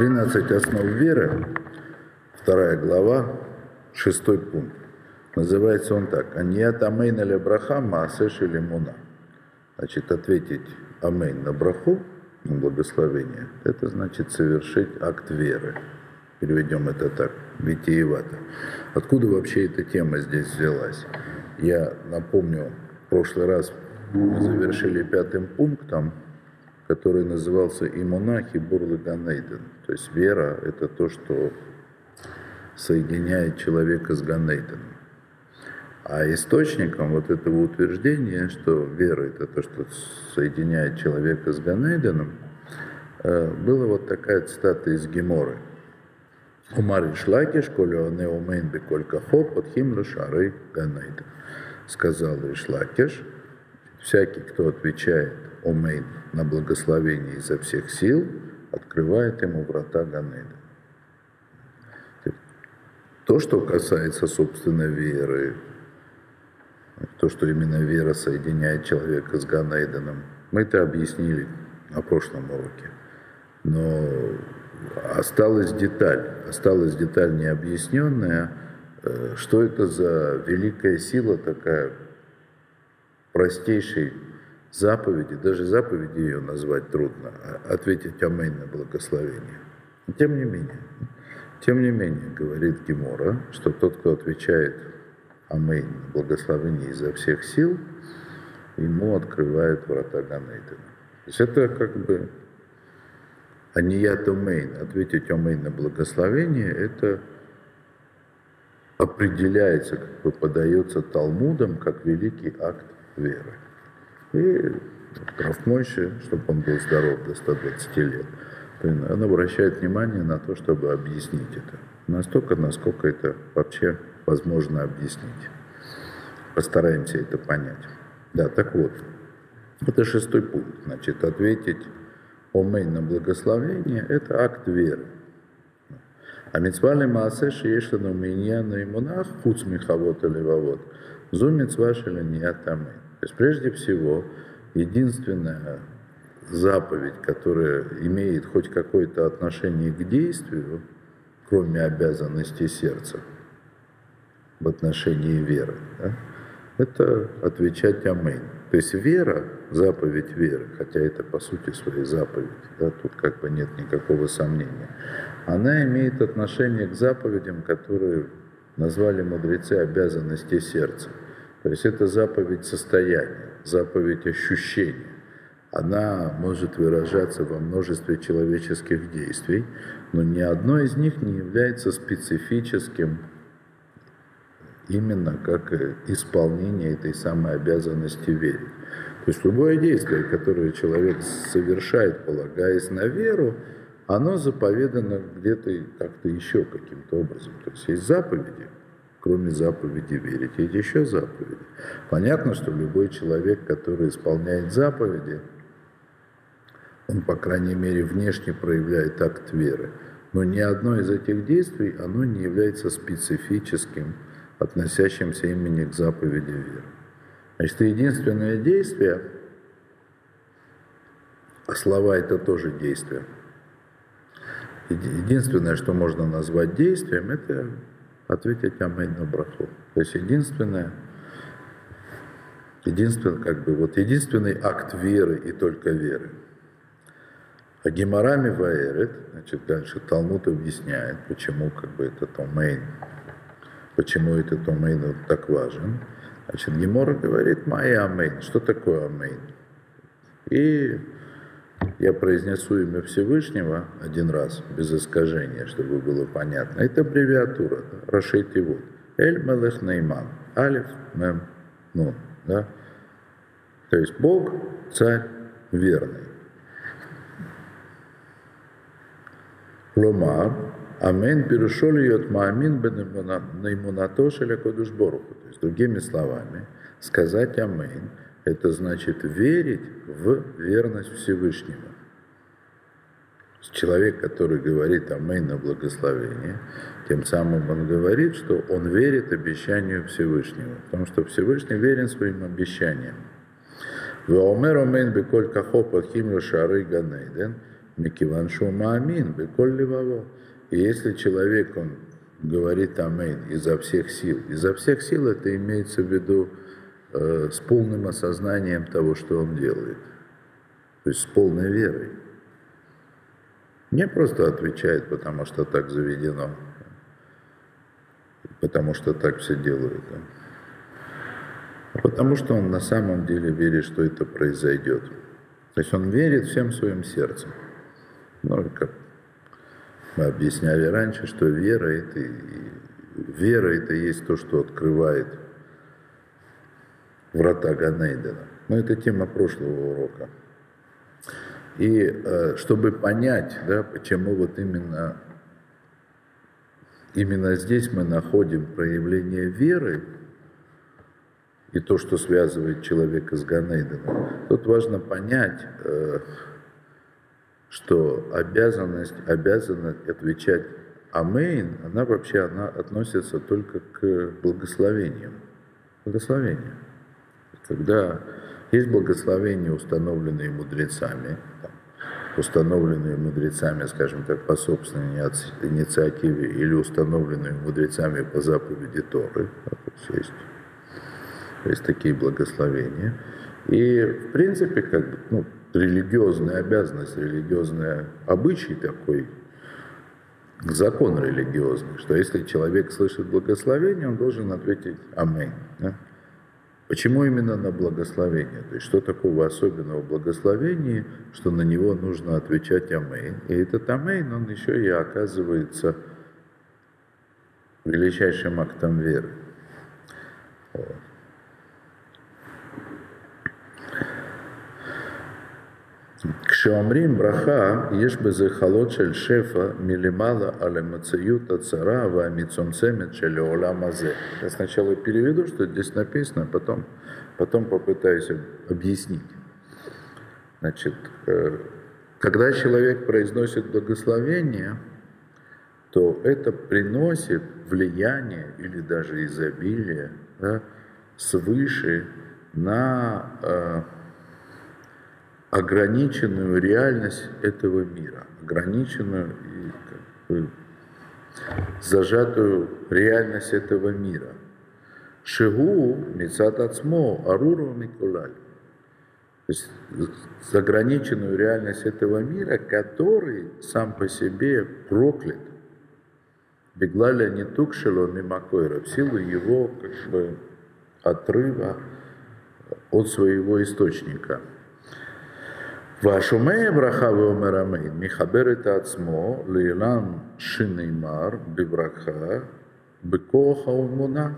13 основ веры, вторая глава, шестой пункт. Называется он так. Аният амейн или браха маасеш или муна. Значит, ответить амейн на браху, на благословение, это значит совершить акт веры. Переведем это так, витиевато. Откуда вообще эта тема здесь взялась? Я напомню, в прошлый раз мы завершили пятым пунктом, который назывался «Имуна Хибур Ганейден». То есть вера – это то, что соединяет человека с Ганейденом. А источником вот этого утверждения, что вера – это то, что соединяет человека с Ганейденом, э, была вот такая цитата из Геморы. Умар Ишлакиш, коли он умейн беколь кахо, под хим шары Ганейден. Сказал Ишлакиш, всякий, кто отвечает Омейн на благословение изо всех сил, открывает ему врата Ганеда. То, что касается, собственно, веры, то, что именно вера соединяет человека с Ганейденом, мы это объяснили на прошлом уроке. Но осталась деталь, осталась деталь необъясненная, э, что это за великая сила такая, простейшей заповеди, даже заповеди ее назвать трудно, а ответить амейн на благословение. Тем не менее, тем не менее, говорит Гемора, что тот, кто отвечает амейн на благословение изо всех сил, ему открывает врата Ганейдена. То есть это как бы аният омейн, ответить омейн на благословение, это определяется, как бы подается Талмудом, как великий акт веры. И Рафмойши, чтобы он был здоров до 120 лет, он обращает внимание на то, чтобы объяснить это. Настолько, насколько это вообще возможно объяснить. Постараемся это понять. Да, так вот, это шестой пункт. Значит, ответить омей на благословение – это акт веры. А митцвали маасе шиешану меня на имунах хуц михавот или вавот. Зу митцва шеленият амей. То есть прежде всего, единственная заповедь, которая имеет хоть какое-то отношение к действию, кроме обязанности сердца в отношении веры, да, это отвечать Аминь. То есть вера, заповедь веры, хотя это по сути своей заповедь, да, тут как бы нет никакого сомнения, она имеет отношение к заповедям, которые назвали мудрецы обязанности сердца. То есть это заповедь состояния, заповедь ощущения. Она может выражаться во множестве человеческих действий, но ни одно из них не является специфическим именно как исполнение этой самой обязанности верить. То есть любое действие, которое человек совершает, полагаясь на веру, оно заповедано где-то как-то еще каким-то образом. То есть есть заповеди, кроме заповеди верить. Есть еще заповеди. Понятно, что любой человек, который исполняет заповеди, он, по крайней мере, внешне проявляет акт веры. Но ни одно из этих действий, оно не является специфическим, относящимся именно к заповеди веры. Значит, единственное действие, а слова это тоже действие. Единственное, что можно назвать действием, это ответить Амейн на браху. То есть единственное, единственный, как бы, вот единственный акт веры и только веры. А Гемарами Ваэрет, значит, дальше Талмуд объясняет, почему как бы этот Омейн, почему этот אמן вот так важен. Значит, Гемара говорит מאי אמן. Что такое אמן? И я произнесу имя Всевышнего один раз, без искажения, чтобы было понятно. Это аббревиатура, да? ראשי תיבות. אל מלך נאמן. אלף, מם, נון. Да? То есть Бог, царь верный. Ломар, Амен пирушо льет маамин наимунато шелякодуш боруху. То есть, другими словами, сказать Амен – это значит верить в верность Всевышнего. Человек, который говорит «Аминь» на благословение, тем самым он говорит, что он верит обещанию Всевышнего, потому что Всевышний верен своим обещаниям. Ваомер Амин беколь кахо под химию шары ганейден, Микиваншу Маамин, Беколь Леваво. И если человек, он говорит Амин изо всех сил, изо всех сил это имеется в виду э, с полным осознанием того, что он делает. То есть с полной верой. Не просто отвечает, потому что так заведено, потому что так все делают. А потому что он на самом деле верит, что это произойдет. То есть он верит всем своим сердцем. Ну, как мы объясняли раньше, что вера это, вера это есть то, что открывает врата Ганейдена. Но это тема прошлого урока. И э, чтобы понять, да, почему вот именно, именно здесь мы находим проявление веры и то, что связывает человека с Ганейденом, тут важно понять, э, что обязанность, обязанность отвечать Амейн, она вообще она относится только к благословениям. Благословение. Когда есть благословения, установленные мудрецами, установленные мудрецами, скажем так, по собственной инициативе или установленные мудрецами по заповеди Торы. Есть, есть такие благословения. И, в принципе, как бы, ну, религиозная обязанность, религиозный обычай такой, закон религиозный, что если человек слышит благословение, он должен ответить «Аминь». Почему именно на благословение? То есть что такого особенного в благословении, что на него нужно отвечать «Аминь». И этот «Аминь», он еще и оказывается величайшим актом веры. Вот. כשאומרים ברכה, יש בזה חלות של שפע מלמעלה על המציאות הצרה והמצומצמת של העולם הזה. Я сначала переведу, что здесь написано, потом, потом попытаюсь объяснить. Значит, когда человек произносит благословение, то это приносит влияние или даже изобилие да, свыше на ограниченную реальность этого мира, ограниченную и как бы, зажатую реальность этого мира. Шигу мецат ацмо аруру микулаль. То есть заграниченную реальность этого мира, который сам по себе проклят. Беглаля не тукшело мимакойра, в силу его как бы, отрыва от своего источника. והשומע ברכה ואומר אמן, מחבר את עצמו לעילם שנאמר בברכה בכוח האמונה.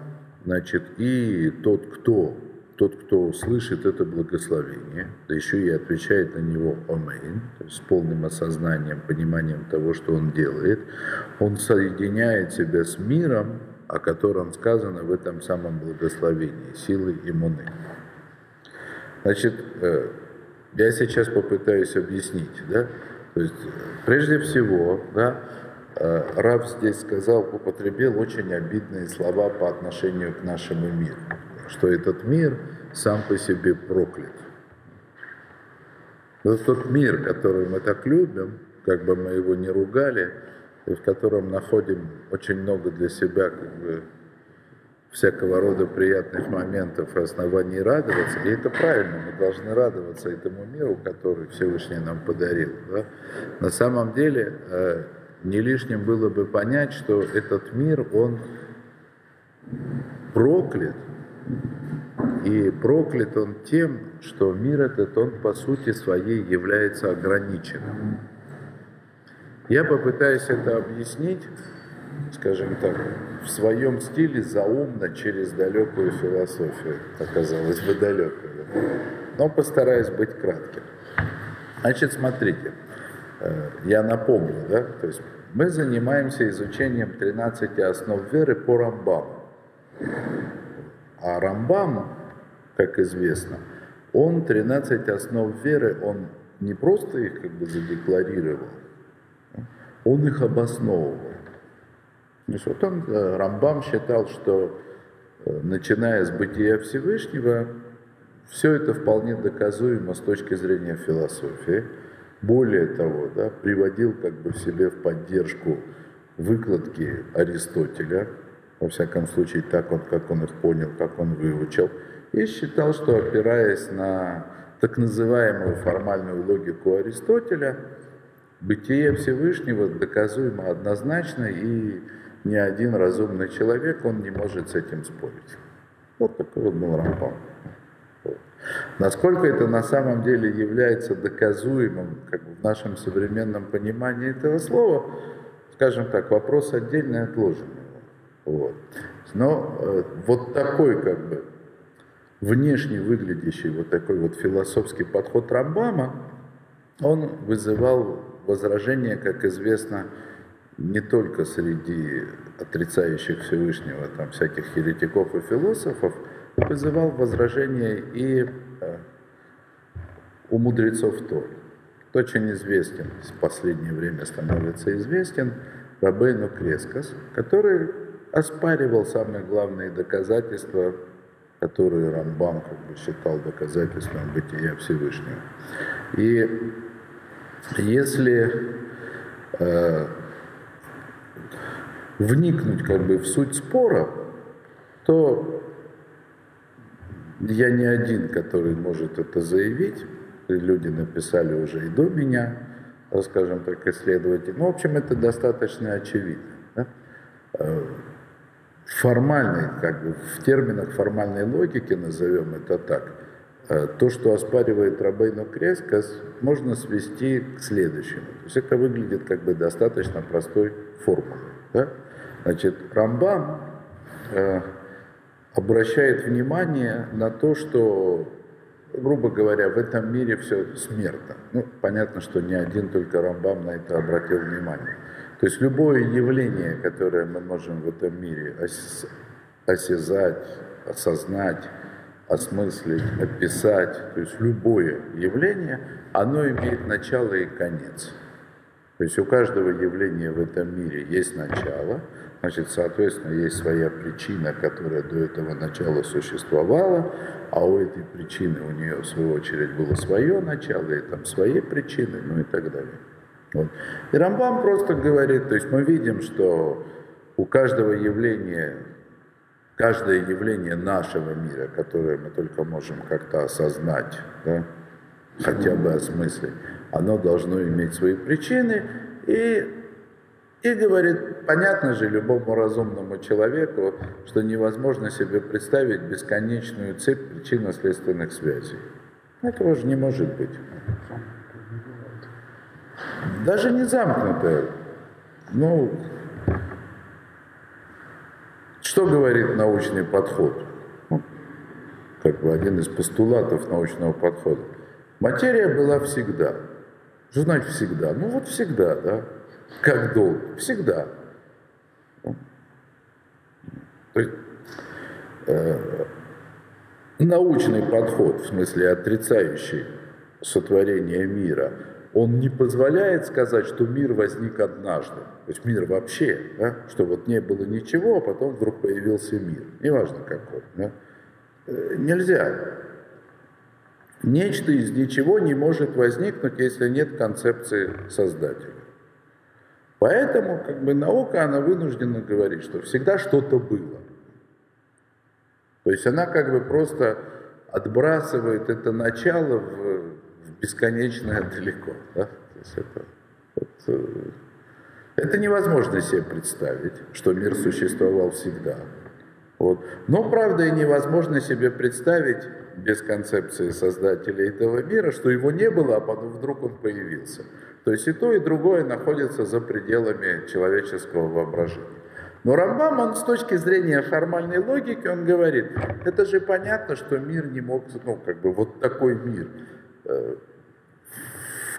Значит, и тот, кто, тот, кто слышит это благословение, да еще и отвечает на него «Амин», то есть с полным осознанием, пониманием того, что он делает, он соединяет себя с миром, о котором сказано в этом самом благословении, силы иммуны. Значит, я сейчас попытаюсь объяснить, да, то есть прежде всего, да, э, Раб здесь сказал, употребил очень обидные слова по отношению к нашему миру, что этот мир сам по себе проклят. Вот тот мир, который мы так любим, как бы мы его не ругали, и в котором находим очень много для себя как бы, всякого рода приятных моментов и оснований радоваться. И это правильно, мы должны радоваться этому миру, который Всевышний нам подарил. Да? На самом деле э, не лишним было бы понять, что этот мир, он проклят. И проклят он тем, что мир этот, он по сути своей является ограниченным. Я попытаюсь это объяснить скажем так, в своем стиле заумно через далекую философию, оказалось бы далекую. Но постараюсь быть кратким. Значит, смотрите, э, я напомню, да, то есть мы занимаемся изучением 13 основ веры по Рамбаму. А Рамбам, как известно, он 13 основ веры, он не просто их как бы задекларировал, он их обосновывал. Вот он, э, Рамбам считал, что э, начиная с бытия Всевышнего, все это вполне доказуемо с точки зрения философии. более того, да, приводил как бы в себе в поддержку выкладки Аристотеля, во всяком случае так он, как он их понял, как он выучил, и считал, что опираясь на так называемую формальную логику Аристотеля, бытие Всевышнего доказуемо однозначно, и ни один разумный человек, он не может с этим спорить. Вот такой вот был Рамбам. Насколько это на самом деле является доказуемым как в нашем современном понимании этого слова, скажем так, вопрос отдельный отложенный. Вот. Но э, вот такой как бы внешне выглядящий вот такой вот философский подход Рамбама, он вызывал возражения, как известно, не только среди отрицающих Всевышнего, там всяких еретиков и философов, вызывал возражения и э, у мудрецов Торы. Очень известен, в последнее время становится известен Рабейну Крескас, который оспаривал самые главные доказательства, которые Рамбам как бы считал доказательством бытия Всевышнего. И если э, вникнуть как бы в суть спора, то я не один, который может это заявить. Люди написали уже и до меня, скажем так, исследователи. Ну, в общем, это достаточно очевидно. Да? Э, формальной, как бы в терминах формальной логики, назовем это так, э, то, что оспаривает Рабейну Крескас, можно свести к следующему. То есть это выглядит как бы достаточно простой формулой. Да? Значит, Рамбам э, обращает внимание на то, что, грубо говоря, в этом мире все смертно. Ну, понятно, что не один только Рамбам на это обратил внимание. То есть любое явление, которое мы можем в этом мире осязать, осознать, осмыслить, описать, то есть любое явление, оно имеет начало и конец. То есть у каждого явления в этом мире есть начало, значит, соответственно, есть своя причина, которая до этого начала существовала, а у этой причины у нее, в свою очередь, было свое начало, и там свои причины, ну и так далее. Вот. И Рамбам просто говорит, то есть мы видим, что у каждого явления, каждое явление нашего мира, которое мы только можем как-то осознать, да, хотя бы осмыслить, оно должно иметь свои причины, и, и говорит, понятно же любому разумному человеку, что невозможно себе представить бесконечную цепь причинно-следственных связей. Этого же не может быть. Даже не замкнутая. Ну, что говорит научный подход? Ну, как бы один из постулатов научного подхода. Материя была всегда. Что значит всегда? Ну вот всегда, да. Как долго? Всегда. То есть, э, научный подход, в смысле отрицающий сотворение мира – он не позволяет сказать, что мир возник однажды. То есть мир вообще, да? что вот не было ничего, а потом вдруг появился мир. Неважно какой. Да? Э, нельзя. Нечто из ничего не может возникнуть, если нет концепции создателя. Поэтому как бы, наука, она вынуждена говорить, что всегда что-то было. То есть она как бы просто отбрасывает это начало в бесконечно далеко. Да? То есть это, это, это невозможно себе представить, что мир существовал всегда. Вот. Но, правда, и невозможно себе представить без концепции создателя этого мира, что его не было, а потом вдруг он появился. То есть и то, и другое находится за пределами человеческого воображения. Но Рамбам, он с точки зрения формальной логики, он говорит, это же понятно, что мир не мог, ну, как бы вот такой мир, э,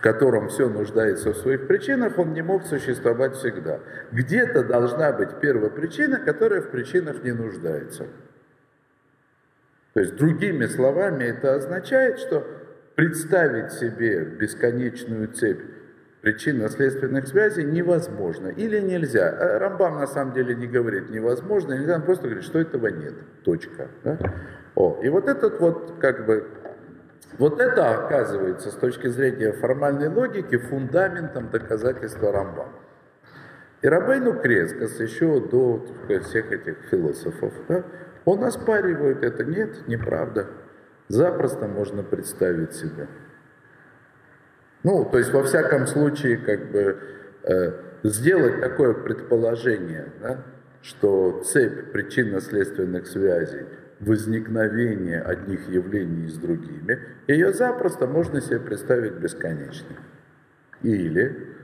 котором все нуждается в своих причинах, он не мог существовать всегда. Где-то должна быть первая причина, которая в причинах не нуждается. То есть, другими словами, это означает, что представить себе бесконечную цепь причинно-следственных связей невозможно или нельзя. А Рамбам на самом деле не говорит невозможно, нельзя, он просто говорит, что этого нет. Точка. Да? О, и вот этот вот как бы Вот это оказывается с точки зрения формальной логики фундаментом доказательства Рамбама. И Рабейну Крескос еще до всех этих философов, да, он оспаривает это. Нет, неправда. Запросто можно представить себе. Ну, то есть, во всяком случае, как бы э, сделать такое предположение, да, что цепь причинно-следственных связей – возникновения одних явлений с другими, ее запросто можно себе представить бесконечной. Или,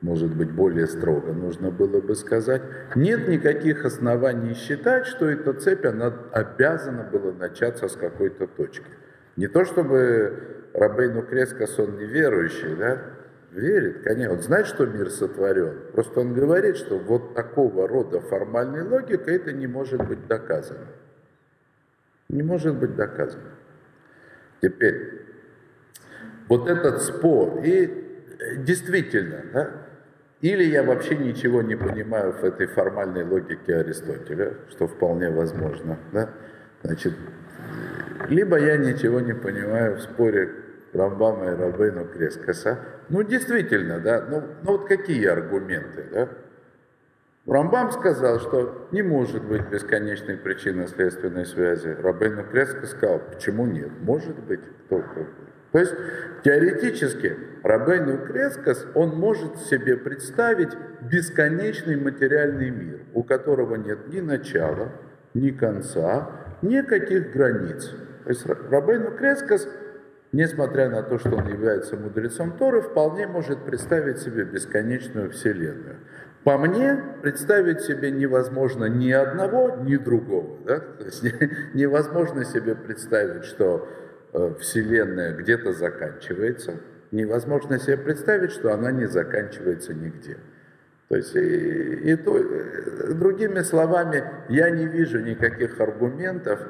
может быть, более строго нужно было бы сказать, нет никаких оснований считать, что эта цепь, она обязана была начаться с какой-то точки. Не то чтобы Рабейну Крескос, он неверующий, да, верит, конечно, он знает, что мир сотворен. Просто он говорит, что вот такого рода формальной логикой это не может быть доказано не может быть доказано. Теперь, вот этот спор, и э, действительно, да, или я вообще ничего не понимаю в этой формальной логике Аристотеля, что вполне возможно, да, значит, либо я ничего не понимаю в споре Рамбама и Рабейну Крескоса, ну, действительно, да, ну, ну вот какие аргументы, да, Рамбам сказал, что не может быть бесконечной причинно-следственной связи. Рабейну Креско сказал, почему нет? Может быть. Кто, То есть теоретически Рабейну Крескос, он может себе представить бесконечный материальный мир, у которого нет ни начала, ни конца, никаких границ. То есть Рабейну Крескос, несмотря на то, что он является мудрецом Торы, вполне может представить себе бесконечную вселенную. По мне, представить себе невозможно ни одного, ни другого. Да? То есть невозможно себе представить, что э, Вселенная где-то заканчивается. Невозможно себе представить, что она не заканчивается нигде. То есть, и, и то, э, другими словами, я не вижу никаких аргументов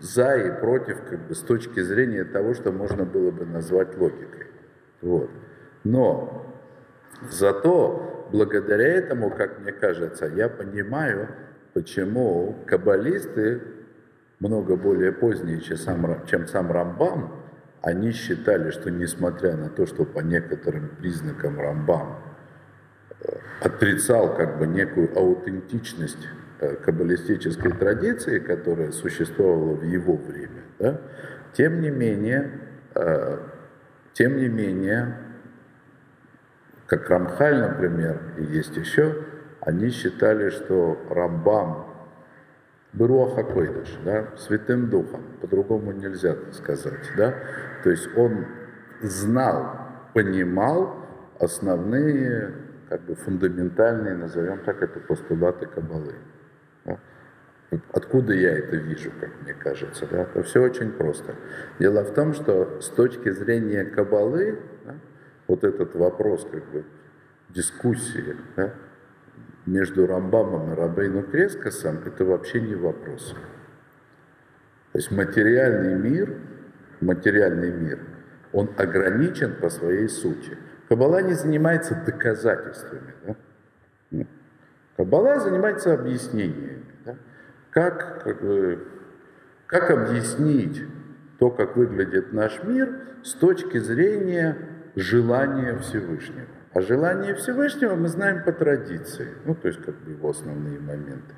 за и против, как бы, с точки зрения того, что можно было бы назвать логикой. Вот. Но зато благодаря этому, как мне кажется, я понимаю, почему каббалисты, много более поздние, чем сам, Рамбам, они считали, что несмотря на то, что по некоторым признакам Рамбам э, отрицал как бы некую аутентичность каббалистической традиции, которая существовала в его время, да, тем не менее, э, тем не менее, как Рамхаль, например, и есть еще, они считали, что Рамбам Беруаха Койдыш, да, святым духом, по-другому нельзя сказать, да, то есть он знал, понимал основные, как бы фундаментальные, назовем так, это постулаты Кабалы. Да. Откуда я это вижу, как мне кажется? Да? Это все очень просто. Дело в том, что с точки зрения Кабалы, да, вот этот вопрос как бы дискуссии да, между Рамбамом и Рабейну Крескосом, это вообще не вопрос. То есть материальный мир, материальный мир, он ограничен по своей сути. Каббала не занимается доказательствами. Да? Каббала занимается объяснениями. Как, как, как объяснить то, как выглядит наш мир с точки зрения желания Всевышнего. А желание Всевышнего мы знаем по традиции, ну, то есть как бы его основные моменты.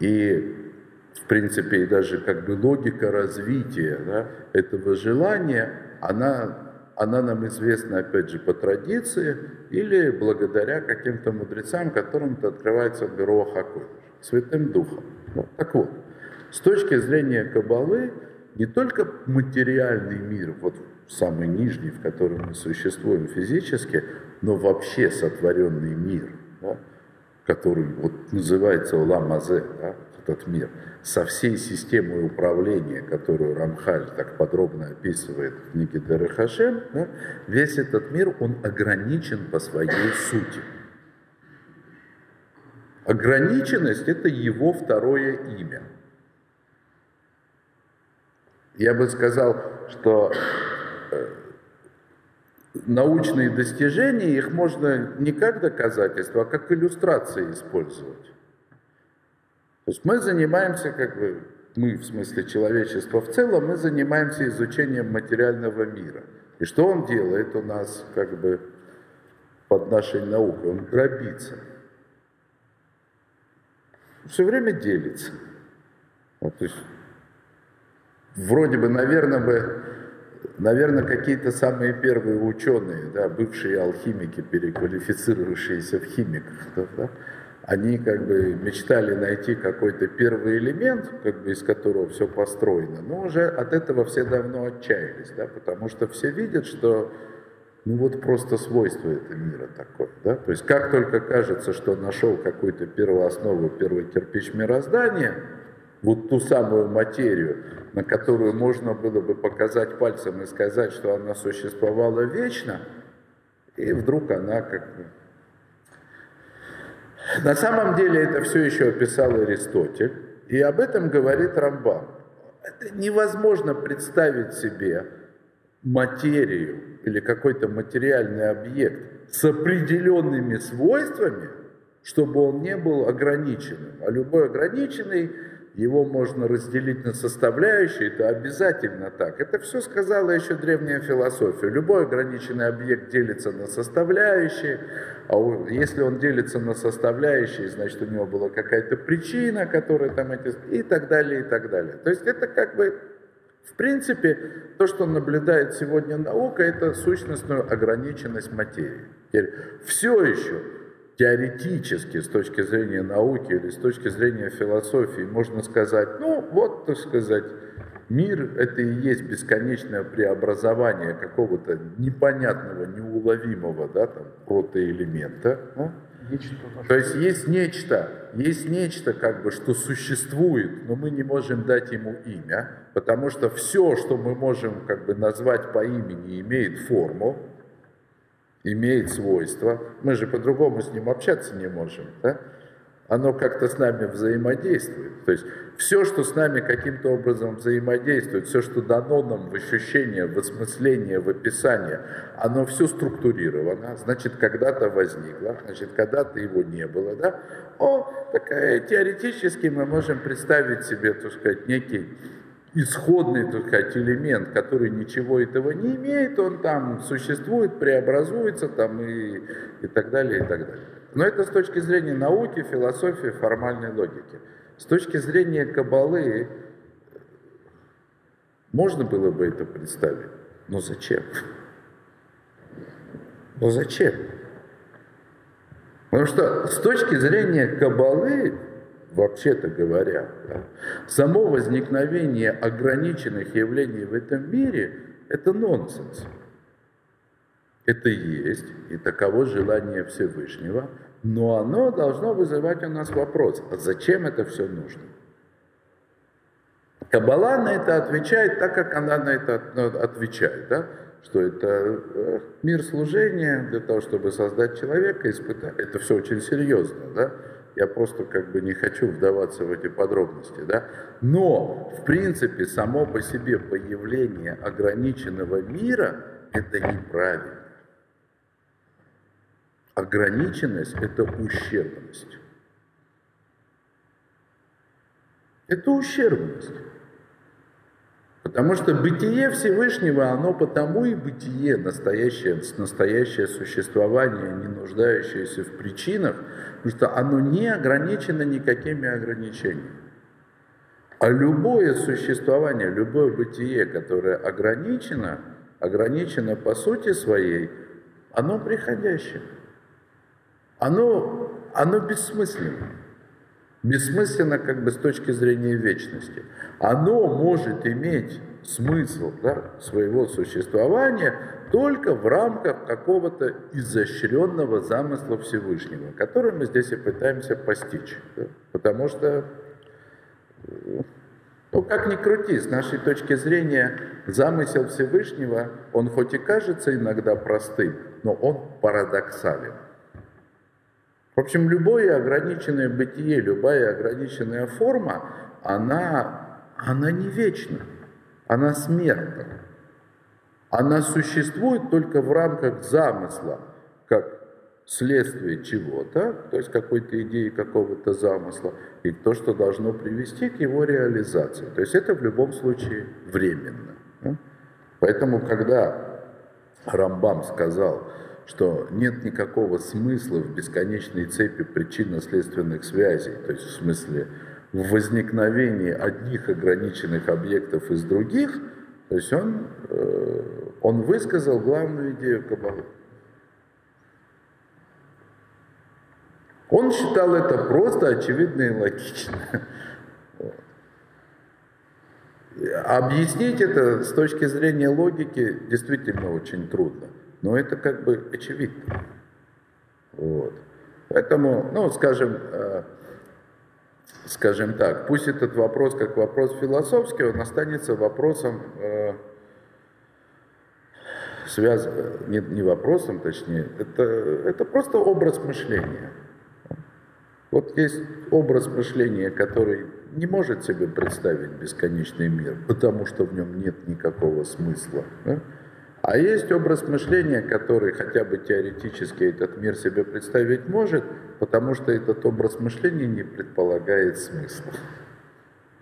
И, в принципе, и даже как бы логика развития да, этого желания, она, она нам известна, опять же, по традиции или благодаря каким-то мудрецам, которым это открывается в Беруа Хакодыш, Святым Духом. Так вот, с точки зрения Кабалы, не только материальный мир, вот самый нижний, в котором мы существуем физически, но вообще сотворенный мир, да, который вот называется Улам-Азе, да, этот мир, со всей системой управления, которую Рамхаль так подробно описывает в книге Дерехашем, да, весь этот мир, он ограничен по своей сути. Ограниченность – это его второе имя. Я бы сказал, что э, научные достижения, их можно не как доказательство, а как иллюстрации использовать. То есть мы занимаемся как бы мы, в смысле человечества в целом, мы занимаемся изучением материального мира. И что он делает у нас как бы под нашей наукой? Он грабится. Все время делится. Вот, то есть, вроде бы, наверное, бы, наверное, какие-то самые первые ученые, да, бывшие алхимики, переквалифицирующиеся в химиков, да, они как бы мечтали найти какой-то первый элемент, как бы из которого все построено, но уже от этого все давно отчаялись, да, потому что все видят, что ну вот просто свойство этого мира такое. Да? То есть как только кажется, что нашел какую-то первооснову, первый кирпич мироздания, вот ту самую материю, на которую можно было бы показать пальцем и сказать, что она существовала вечно, и вдруг она как на самом деле это все еще описал Аристотель, и об этом говорит Рамбам. Это невозможно представить себе материю или какой-то материальный объект с определенными свойствами, чтобы он не был ограниченным. А любой ограниченный его можно разделить на составляющие, это обязательно так. Это все сказала еще древняя философия. Любой ограниченный объект делится на составляющие, а если он делится на составляющие, значит у него была какая-то причина, которая там эти... и так далее, и так далее. То есть это как бы, в принципе, то, что наблюдает сегодня наука, это сущностную ограниченность материи. Все еще теоретически, с точки зрения науки или с точки зрения философии, можно сказать, ну вот, так сказать, мир — это и есть бесконечное преобразование какого-то непонятного, неуловимого, да, там, протоэлемента. Нечто То есть есть нечто, есть нечто, как бы, что существует, но мы не можем дать ему имя, потому что все, что мы можем как бы назвать по имени, имеет форму, имеет свойства. Мы же по-другому с ним общаться не можем. Да? Оно как-то с нами взаимодействует. То есть все, что с нами каким-то образом взаимодействует, все, что дано нам в ощущение, в осмысление, в описание, оно все структурировано, значит, когда-то возникло, значит, когда-то его не было. Да? О, такая, теоретически мы можем представить себе, так сказать, некий исходный, так сказать, элемент, который ничего этого не имеет, он там существует, преобразуется там и, и так далее, и так далее. Но это с точки зрения науки, философии, формальной логики. С точки зрения кабалы можно было бы это представить, но зачем? Но зачем? Потому что с точки зрения кабалы вообще-то говоря. Да? Само возникновение ограниченных явлений в этом мире – это нонсенс. Это есть, и таково желание Всевышнего, но оно должно вызывать у нас вопрос, а зачем это все нужно? Каббала на это отвечает так, как она на это отвечает, да? что это э, мир служения для того, чтобы создать человека, испытать. Это все очень серьезно, да? Я просто как бы не хочу вдаваться в эти подробности, да. Но, в принципе, само по себе появление ограниченного мира – это неправильно. Ограниченность – это ущербность. Это ущербность. Потому что бытие Всевышнего, оно потому и бытие, настоящее, настоящее существование, не нуждающееся в причинах, потому что оно не ограничено никакими ограничениями. А любое существование, любое бытие, которое ограничено, ограничено по сути своей, оно приходящее. Оно, оно бессмысленно. Бессмысленно как бы с точки зрения вечности. Оно может иметь смысл да, своего существования только в рамках какого-то изощренного замысла Всевышнего, который мы здесь и пытаемся постичь. Да? Потому что, ну как ни крути, с нашей точки зрения, замысел Всевышнего, он хоть и кажется иногда простым, но он парадоксален. В общем, любое ограниченное бытие, любая ограниченная форма, она, она не вечна, она смертна. Она существует только в рамках замысла, как следствие чего-то, то есть какой-то идеи, какого-то замысла, и то, что должно привести к его реализации. То есть это в любом случае временно. Поэтому, когда Рамбам сказал, что нет никакого смысла в бесконечной цепи причинно-следственных связей, то есть в смысле в возникновении одних ограниченных объектов из других, то есть он, э, он высказал главную идею Каббалы. Он считал это просто очевидно и логично. Объяснить это с точки зрения логики действительно очень трудно, но это как бы очевидно. Вот. Поэтому, ну, скажем, э, скажем так, пусть этот вопрос как вопрос философский, он останется вопросом, э, связ... не, не вопросом, точнее, это, это просто образ мышления. Вот есть образ мышления, который не может себе представить бесконечный мир, потому что в нем нет никакого смысла. Да? А есть образ мышления, который хотя бы теоретически этот мир себе представить может, потому что этот образ мышления не предполагает смысла.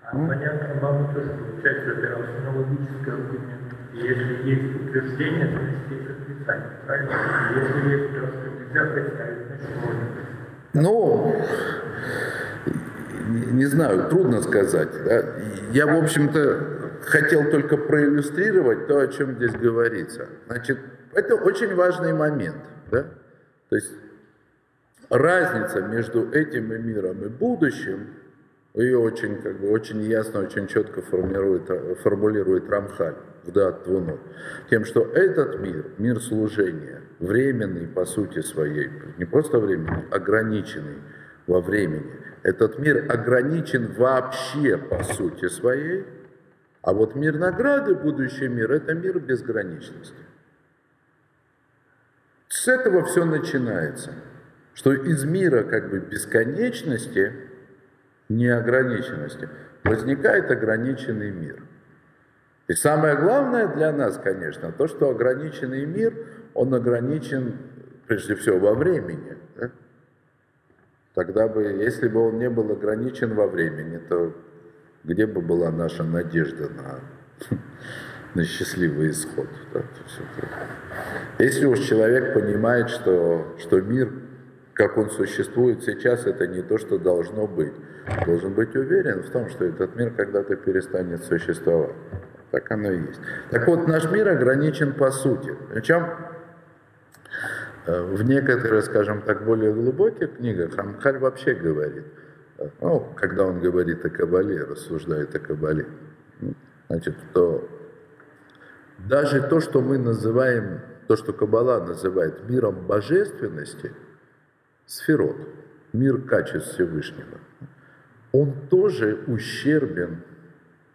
А понятно, вам тоже получается, это логический аргумент. Если есть утверждение, то есть есть отрицание, правильно? Если есть просто нельзя представить, значит можно ну, не знаю, трудно сказать. Я, в общем-то, хотел только проиллюстрировать то, о чем здесь говорится. Значит, это очень важный момент. Да? То есть разница между этим и миром и будущим, ее очень, как бы, очень ясно, очень четко формирует, формулирует Рамхаль в Дат Твуну, тем, что этот мир, мир служения, временный по сути своей, не просто временный, ограниченный во времени. Этот мир ограничен вообще по сути своей, а вот мир награды, будущий мир, это мир безграничности. С этого все начинается, что из мира как бы бесконечности, неограниченности, возникает ограниченный мир. И самое главное для нас, конечно, то, что ограниченный мир, он ограничен прежде всего во времени. Да? Тогда бы, если бы он не был ограничен во времени, то где бы была наша надежда на, на счастливый исход? Если уж человек понимает, что, что мир, как он существует сейчас, это не то, что должно быть, должен быть уверен в том, что этот мир когда-то перестанет существовать. Так оно и есть. Так вот, наш мир ограничен по сути. Причем э, в некоторых, скажем так, более глубоких книгах Амхаль вообще говорит, ну, когда он говорит о Кабале, рассуждает о Кабале, значит, то даже то, что мы называем, то, что Кабала называет миром божественности, сферот, мир качеств Всевышнего, он тоже ущербен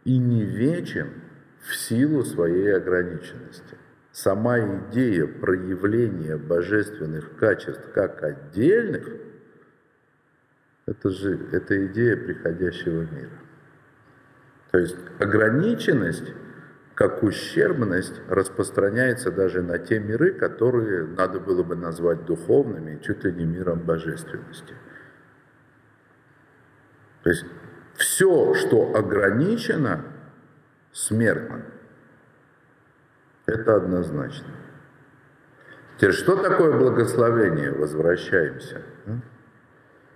и не вечен в силу своей ограниченности. Сама идея проявления божественных качеств как отдельных, это же это идея приходящего мира. То есть ограниченность как ущербность распространяется даже на те миры, которые надо было бы назвать духовными, чуть ли не миром божественности. То есть все, что ограничено, смертно. Это однозначно. Теперь, что такое благословение? Возвращаемся.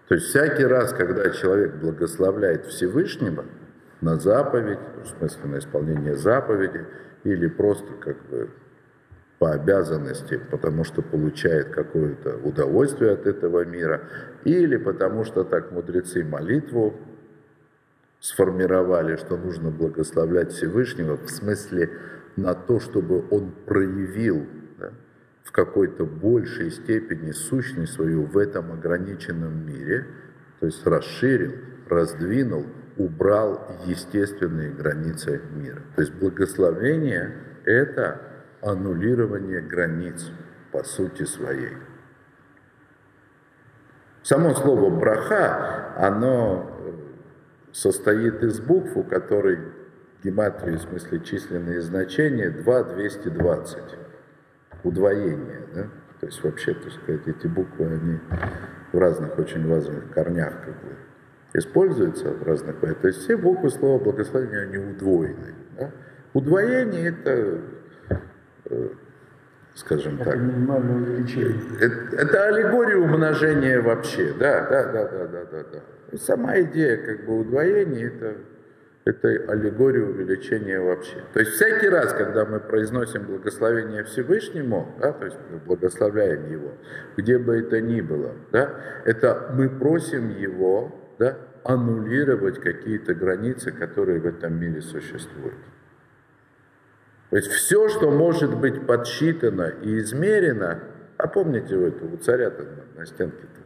То есть всякий раз, когда человек благословляет Всевышнего на заповедь, в смысле на исполнение заповеди, или просто как бы по обязанности, потому что получает какое-то удовольствие от этого мира, или потому что так мудрецы молитву сформировали, что нужно благословлять Всевышнего в смысле на то, чтобы он проявил в какой-то большей степени сущность свою в этом ограниченном мире, то есть расширил, раздвинул, убрал естественные границы мира. То есть благословение – это аннулирование границ по сути своей. Само слово браха, оно состоит из букв, у которой гематрии, в смысле численные значения, 2, 220. Удвоение. Да? То есть вообще, так сказать, эти буквы, они в разных, очень важных корнях как бы используются в разных... То есть все буквы слова благословения, они удвоены. Да? Удвоение это, э, скажем Это так, минимальное увеличение. это, это аллегория умножения вообще, да, да, да, да, да, да, да. Сама идея как бы удвоения это, это аллегория увеличения вообще. То есть всякий раз, когда мы произносим благословение Всевышнему, да, то есть мы благословляем Его, где бы это ни было, да, это мы просим Его да, аннулировать какие-то границы, которые в этом мире существуют. То есть все, что может быть подсчитано и измерено, а помните вы это у царя-то на, на стенке-то,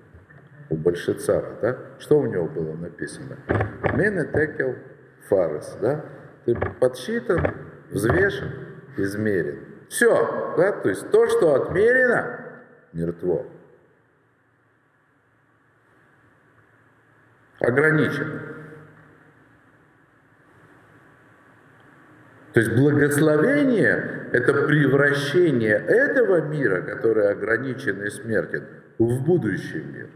у Большецара, да? Что у него было написано? Мене текел фарес, да? Ты подсчитан, взвешен, измерен. Все, да? То есть то, что отмерено, мертво. Ограничено. То есть благословение – это превращение этого мира, который ограничен и смертен, в будущий мир.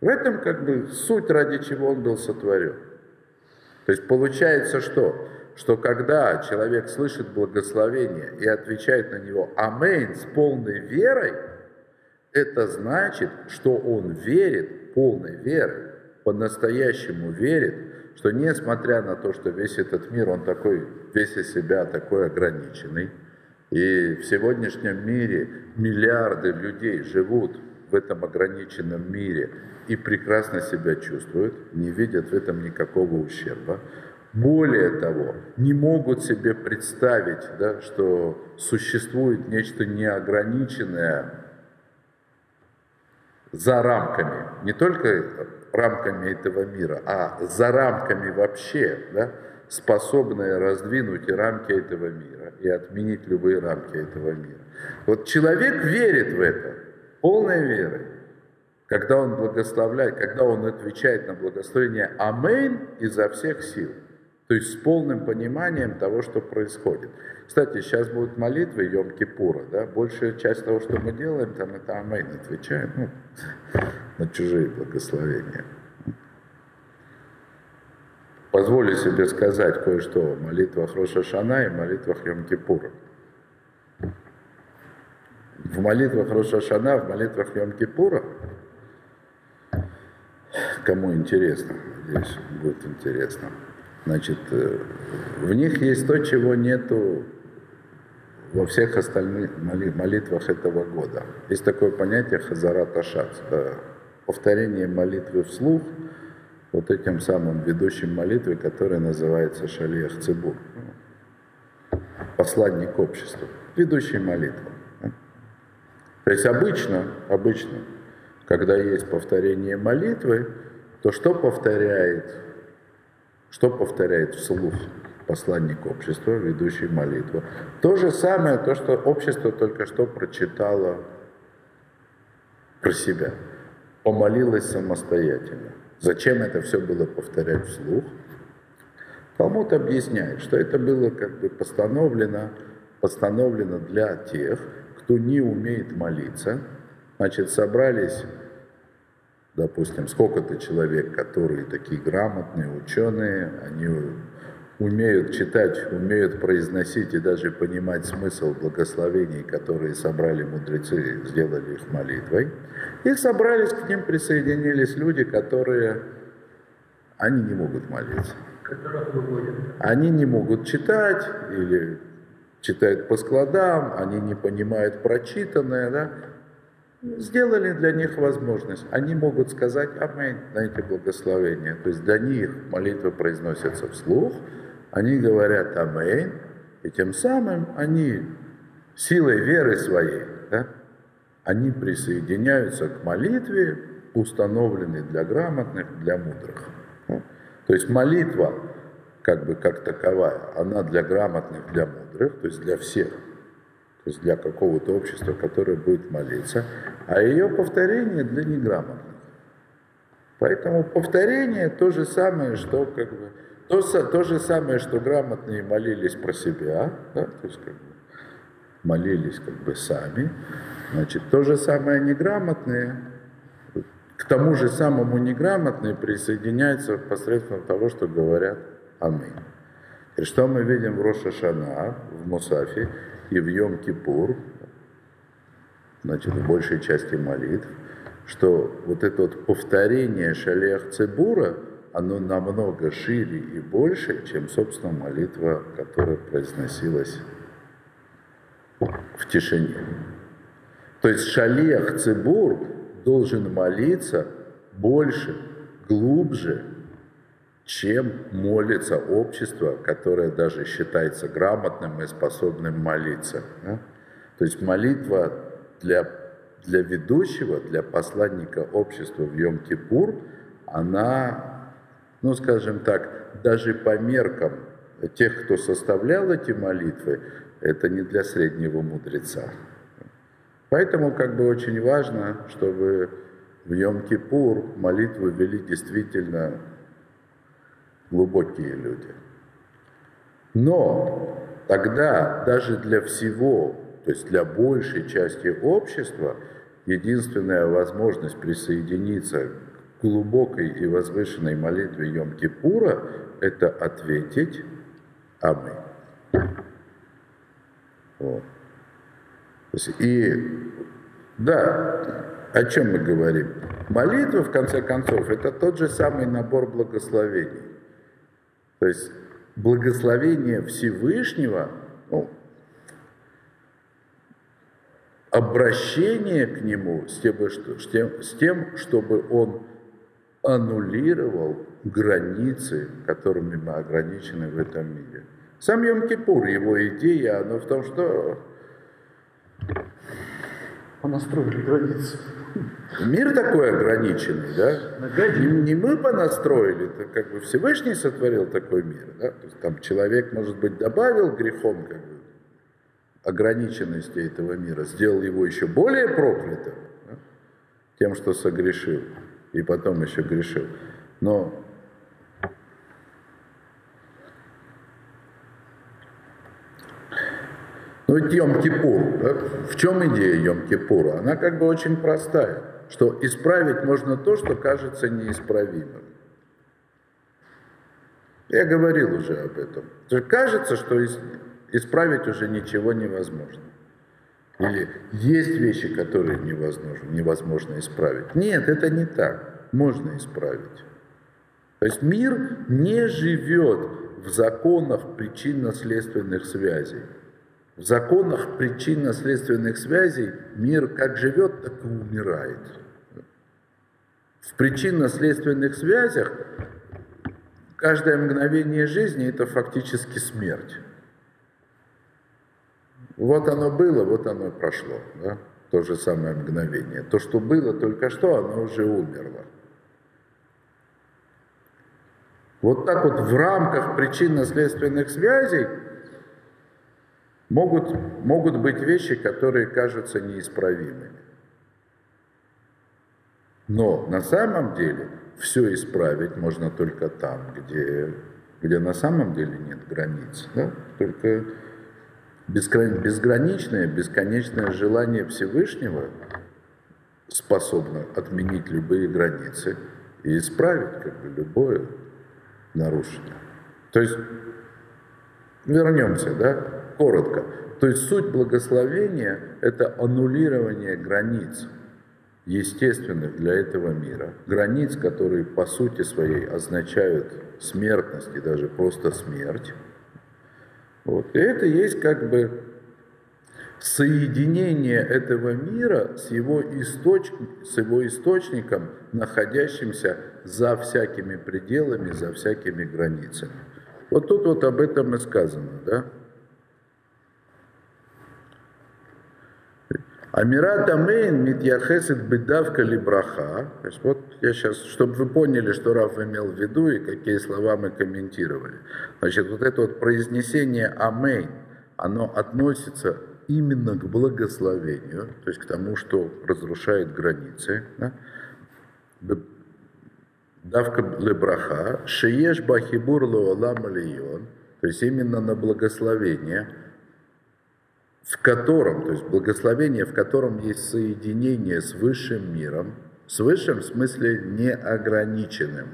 В этом как бы суть, ради чего он был сотворен. То есть получается что? Что когда человек слышит благословение и отвечает на него «Аминь» с полной верой, это значит, что он верит полной верой, по-настоящему верит, что несмотря на то, что весь этот мир, он такой, весь из себя такой ограниченный, и в сегодняшнем мире миллиарды людей живут в этом ограниченном мире и прекрасно себя чувствуют, не видят в этом никакого ущерба. Более того, не могут себе представить, да, что существует нечто неограниченное за рамками, не только рамками этого мира, а за рамками вообще, да, способное раздвинуть и рамки этого мира, и отменить любые рамки этого мира. Вот человек верит в это, полной верой, когда он благословляет, когда он отвечает на благословение «Аминь» изо всех сил, то есть с полным пониманием того, что происходит. Кстати, сейчас будут молитвы Йом-Кипура, да, большая часть того, что мы делаем, там это «Аминь» отвечаем ну, на чужие благословения. Позволю себе сказать кое-что о молитвах Роша и молитвах Йом-Кипура. В молитвах Роша Шана, в молитвах Йом-Кипура, кому интересно, надеюсь, будет интересно, значит, э, в них есть то, чего нету во всех остальных молитвах этого года. Есть такое понятие хазарат ашац, повторение молитвы вслух – вот этим самым ведущим молитвы, который называется Шалиях Цибур, посланник общества, ведущий молитву. То есть обычно, обычно, когда есть повторение молитвы, то что повторяет, что повторяет вслух посланник общества, ведущий молитву? То же самое, то, что общество только что прочитало про себя, помолилось самостоятельно. Зачем это все было повторять вслух? Талмуд объясняет, что это было как бы постановлено, постановлено для тех, кто не умеет молиться. Значит, собрались, допустим, сколько-то человек, которые такие грамотные, ученые, они умеют читать, умеют произносить и даже понимать смысл благословений, которые собрали мудрецы, сделали их молитвой. И собрались, к ним присоединились люди, которые, они не могут молиться. Они не могут читать или читают по складам, они не понимают прочитанное, да? Сделали для них возможность. Они могут сказать «Аминь» на эти благословения. То есть для них молитва произносится вслух, они говорят «Аминь», и тем самым они силой веры своей, да, они присоединяются к молитве, установленной для грамотных, для мудрых. То есть молитва, как бы как таковая, она для грамотных, для мудрых, то есть для всех, то есть для какого-то общества, которое будет молиться, а ее повторение для неграмотных. Поэтому повторение то же самое, что как бы то, то же самое, что грамотные молились про себя, да, то есть как бы молились как бы сами, Значит, то же самое неграмотные, к тому же самому неграмотные присоединяются посредством того, что говорят Аминь. И что мы видим в Роша Шана, в Мусафе и в Йом-Кипур, значит, в большей части молитв, что вот это вот повторение шалех цибура, оно намного шире и больше, чем, собственно, молитва, которая произносилась в тишине. То есть шалех цибур должен молиться больше, глубже, чем молится общество, которое даже считается грамотным и способным молиться. То есть молитва для, для ведущего, для посланника общества в Йом-Кипур, она, ну скажем так, даже по меркам тех, кто составлял эти молитвы, это не для среднего мудреца. Поэтому как бы очень важно, чтобы в Йом-Кипур молитвы вели действительно глубокие люди. Но тогда даже для всего, то есть для большей части общества, единственная возможность присоединиться к глубокой и возвышенной молитве Йом-Кипура – это ответить «Аминь». Вот. И да, о чем мы говорим? Молитва, в конце концов, это тот же самый набор благословений. То есть благословение Всевышнего, ну, обращение к Нему с тем, что, с, тем, с тем, чтобы Он аннулировал границы, которыми мы ограничены в этом мире. Сам Йом-Кипур, его идея, она в том, что понастроили границы. Мир такой ограниченный, да? Не, не мы понастроили, это как бы Всевышний сотворил такой мир, да? То есть там человек, может быть, добавил грехом как бы ограниченности этого мира, сделал его еще более проклятым, да? тем, что согрешил, и потом еще грешил. Но Ну ведь Йом-Кипур, да? в чем идея Йом-Кипура? Она как бы очень простая, что исправить можно то, что кажется неисправимым. Я говорил уже об этом. Кажется, что исправить уже ничего невозможно. Или есть вещи, которые невозможно, невозможно исправить. Нет, это не так. Можно исправить. То есть мир не живет в законах причинно-следственных связей. В законах причинно-следственных связей мир как живет, так и умирает. В причинно-следственных связях каждое мгновение жизни – это фактически смерть. Вот оно было, вот оно прошло. Да? То же самое мгновение. То, что было только что, оно уже умерло. Вот так вот в рамках причинно-следственных связей могут, могут быть вещи, которые кажутся неисправимыми. Но на самом деле все исправить можно только там, где, где на самом деле нет границ. Да? Только безграничное, бесконечное желание Всевышнего способно отменить любые границы и исправить как бы любое нарушение. То есть вернемся, да, коротко. То есть суть благословения – это аннулирование границ, естественных для этого мира. Границ, которые по сути своей означают смертность и даже просто смерть. Вот. И это есть как бы соединение этого мира с его, источ... с его источником, находящимся за всякими пределами, за всякими границами. Вот тут вот об этом и сказано, да? אמירת אמן מתייחסת בדווקא לברכה. То есть вот я сейчас, чтобы вы поняли, что Рав имел в виду и какие слова мы комментировали. Значит, вот это вот произнесение אמן, оно относится именно к благословению, то есть к тому, что разрушает границы. Да? דווקא לברכה, שיש בה חיבור לעולם то есть именно на благословение – в котором, то есть благословение, в котором есть соединение с высшим миром, с высшим в смысле неограниченным.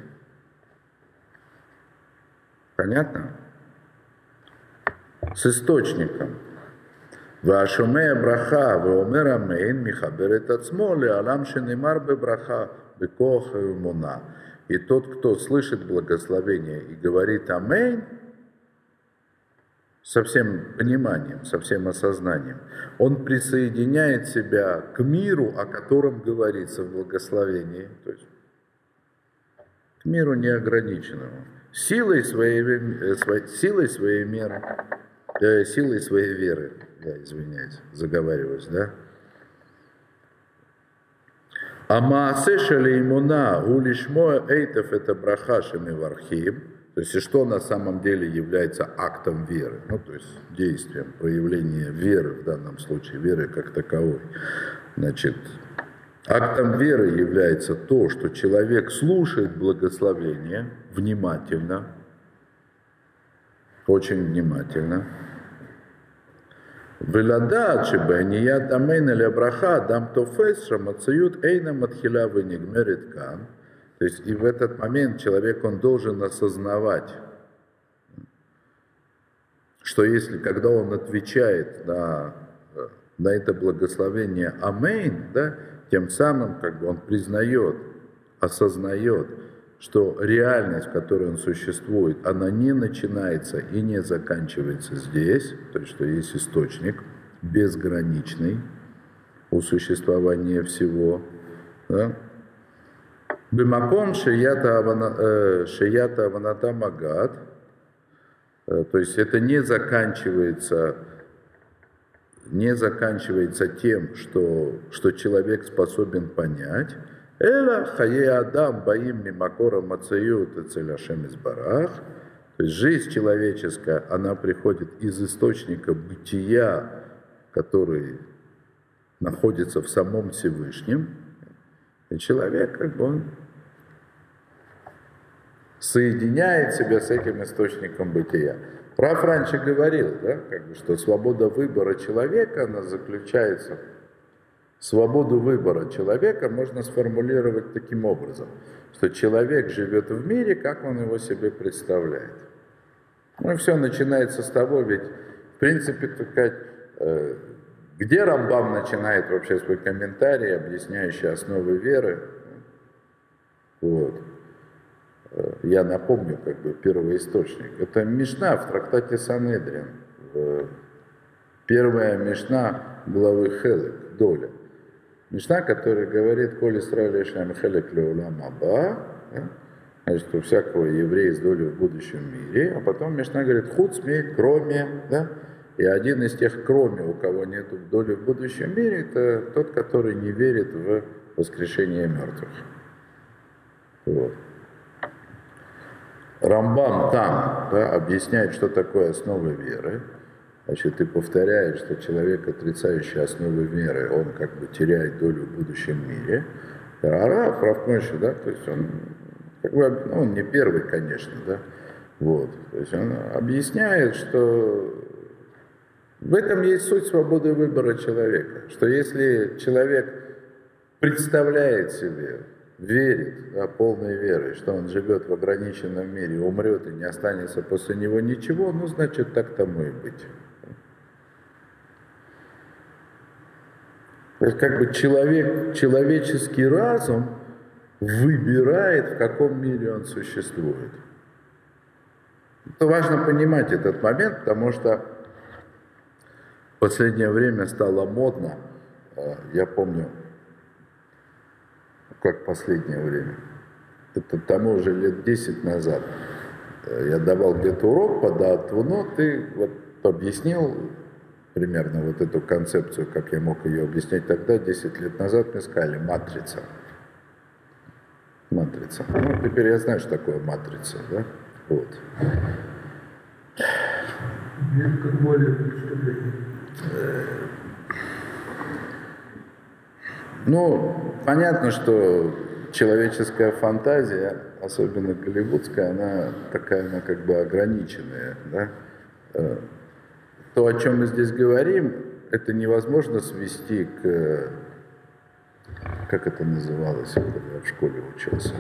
Понятно? С источником. והשומע ברכה, ואומר אמן מחבר את עצמו לעולם הברכה, בכוח האמונה. И тот, кто слышит благословение и говорит «אמן», со всем пониманием, со всем осознанием, он присоединяет себя к миру, о котором говорится в благословении, то есть к миру неограниченному, силой своей, э, силой своей меры, э, силой своей веры. Я извиняюсь, заговариваюсь, да? А Маасе Шалеймуна Улишмо Эйтов это браха Шамивархим, то есть и что на самом деле является актом веры, ну то есть действием, проявление веры в данном случае, веры как таковой. Значит, актом веры является то, что человек слушает благословение внимательно, очень внимательно. Веладачи беният амен или абраха дам тофес шамацают эйна матхила венигмерит кан – то есть и в этот момент человек, он должен осознавать, что если, когда он отвечает на, на это благословение Амейн, да, тем самым как бы он признает, осознает, что реальность, в которой он существует, она не начинается и не заканчивается здесь, то есть что есть источник безграничный у существования всего. Да? Бимаком шията аваната магат, э, то есть это не заканчивается, не заканчивается тем, что, что человек способен понять, Эла хае адам баим мимакора мацают эцеляшем из барах. То есть жизнь человеческая, она приходит из источника бытия, который находится в самом Всевышнем. И человек, как бы он соединяет себя с этим источником бытия. Раф раньше говорил, да, как бы, что свобода выбора человека, она заключается Свободу выбора человека можно сформулировать таким образом, что человек живет в мире, как он его себе представляет. Ну все начинается с того, ведь в принципе, так сказать, э, где Рамбам начинает вообще свой комментарий, объясняющий основы веры. Вот. Э, я напомню, как бы, первый источник. Это Мишна в трактате Санедрин. Первая Мишна главы Хелек, доля. Мишна, которая говорит, коли Исраиль Шам Хелек Леулам Аба, значит, у всякого еврея есть доля в будущем мире, а потом Мишна говорит, худ смеет, кроме, да, и один из тех, кроме, у кого нет доли в будущем мире, это тот, который не верит в воскрешение мертвых. Вот. Рамбам там да, объясняет, что такое основа веры. Значит, ты повторяешь, что человек, отрицающий основы веры, он как бы теряет долю в будущем мире. Ара, Равмойши, да, то есть он, как бы, ну, он не первый, конечно, да, вот, то есть он объясняет, что в этом есть суть свободы выбора человека, что если человек представляет себе, верит, да, полной верой, что он живет в ограниченном мире, умрет и не останется после него ничего, ну, значит, так тому и быть. То есть как бы человек, человеческий разум выбирает, в каком мире он существует. Это важно понимать этот момент, потому что в последнее время стало модно, э, я помню, как последнее время, это тому уже лет 10 назад, э, я давал где-то урок по Даатвуно, ты вот объяснил примерно вот эту концепцию, как я мог ее объяснять тогда, 10 лет назад, мне сказали «матрица». Матрица. Ну, теперь я знаю, что такое матрица, да? Вот. Как более Ну, понятно, что человеческая фантазия, особенно голливудская, она такая, она как бы ограниченная, да? Э, то, о чем мы здесь говорим, это невозможно свести к, как это называлось, когда я в школе учился.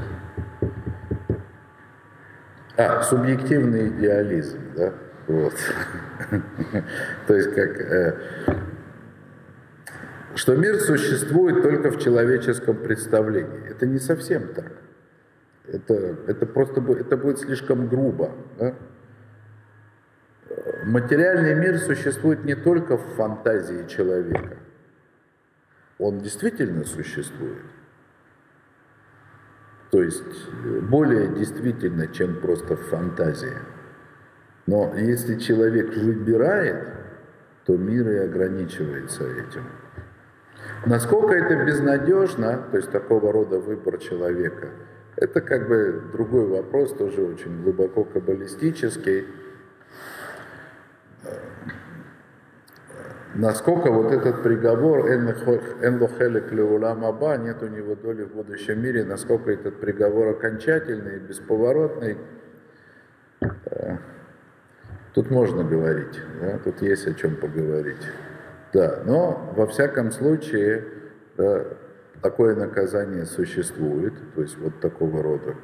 А, субъективный идеализм, да? Вот. То есть как, э, что мир существует только в человеческом представлении. Это не совсем так. Это, это просто это будет слишком грубо. Да? Материальный мир существует не только в фантазии человека. Он действительно существует. То есть более действительно, чем просто фантазия. Но если человек выбирает, то мир и ограничивается этим. Насколько это безнадежно, то есть такого рода выбор человека, это как бы другой вопрос, тоже очень глубоко каббалистический. Насколько вот этот приговор «Энлохелек леулам аба» нет у него доли в будущем мире, насколько этот приговор окончательный, бесповоротный, э, тут можно говорить, да, тут есть о чем поговорить. Да, но во всяком случае да, такое наказание существует, то есть вот такого рода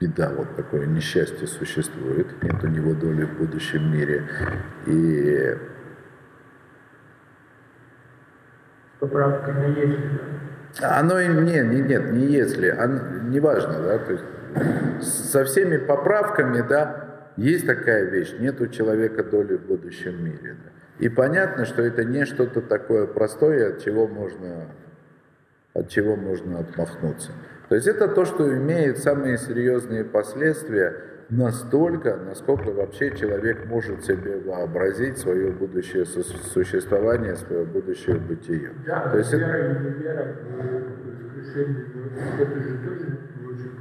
беда, вот такое несчастье существует, нет у него доли в будущем мире. И Поправка на если. Оно и не, не, нет, не если, оно, не важно, да, то есть со всеми поправками, да, есть такая вещь, нет у человека доли в будущем мире. Да. И понятно, что это не что-то такое простое, от чего можно, от чего можно отмахнуться. То есть это то, что имеет самые серьезные последствия настолько, насколько вообще человек может себе вообразить свое будущее существование, свое будущее бытие. Да, то есть вера это... вера в это же тоже очень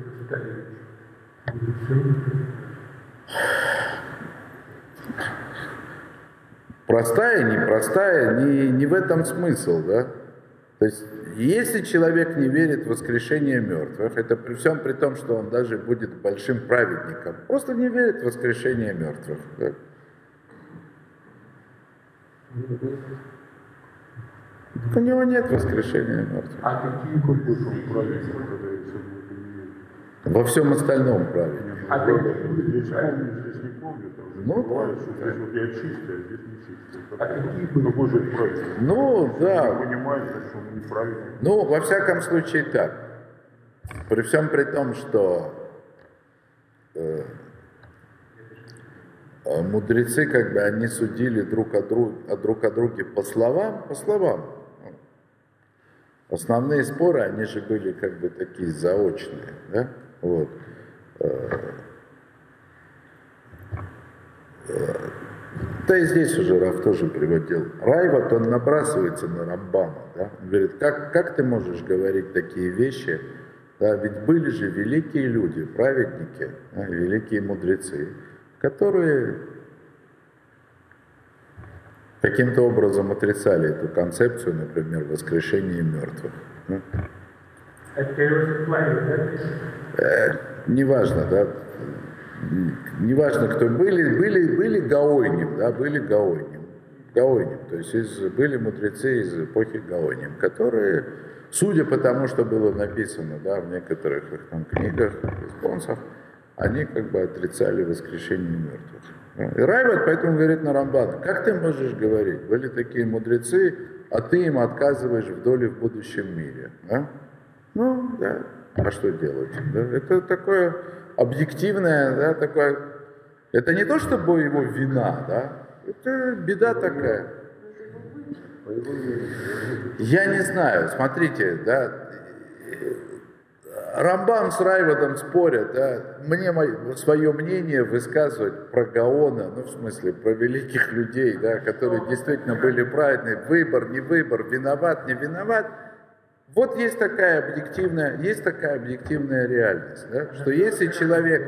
Простая, непростая, не, не в этом смысл, да? То есть, если человек не верит в воскрешение мертвых, это при всем при том, что он даже будет большим праведником, просто не верит в воскрешение мертвых. Да? У него нет воскрешения мертвых. А какие Какой праведник, когда я все Во всем остальном праведник. А какие Здесь помню, здесь не помню, там же Ну, бывает, что здесь вот я чистый, а какие были? Это праведник? Ну, да. понимает, что он неправильный. Ну, во всяком случае так. При всем при том, что э, э, мудрецы, как бы, они судили друг о, друг, о друг о друге по словам, по словам. Основные споры, они же были как бы такие заочные, да? Вот. Э, э, Да и здесь уже Раф тоже приводил. Райват, он набрасывается на Рамбама. Да? Он говорит, как, как ты можешь говорить такие вещи? Да, ведь были же великие люди, праведники, да, великие мудрецы, которые каким-то образом отрицали эту концепцию, например, воскрешения мертвых. да? Э, неважно, да, неважно, кто были, были, были Гаойним, да, были Гаойним, Гаойним, то есть из, были мудрецы из эпохи Гаойним, которые, судя по тому, что было написано, да, в некоторых их там книгах, респонсах, они как бы отрицали воскрешение мертвых. И Райват поэтому говорит на Рамбан, как ты можешь говорить, были такие мудрецы, а ты им отказываешь в доле в будущем мире. Да? Ну, да, а что делать? Да? Это такое объективное, да, такое... Это не то, чтобы его вина, да, это беда такая. Я не знаю, смотрите, да, Рамбам с Райвадом спорят, да, мне свое мнение высказывать про Гаона, ну, в смысле, про великих людей, да, которые действительно были праведны, выбор, не выбор, виноват, не виноват. Вот есть такая объективная, есть такая объективная реальность, да, что если человек,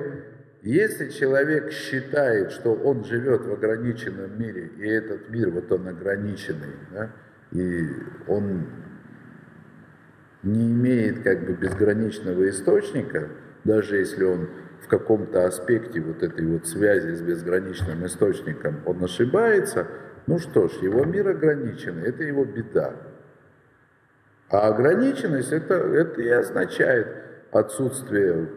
если человек считает, что он живет в ограниченном мире, и этот мир, вот он ограниченный, да, и он не имеет как бы безграничного источника, даже если он в каком-то аспекте вот этой вот связи с безграничным источником, он ошибается, Ну что ж, его мир ограниченный, это его беда. А ограниченность это, это и означает отсутствие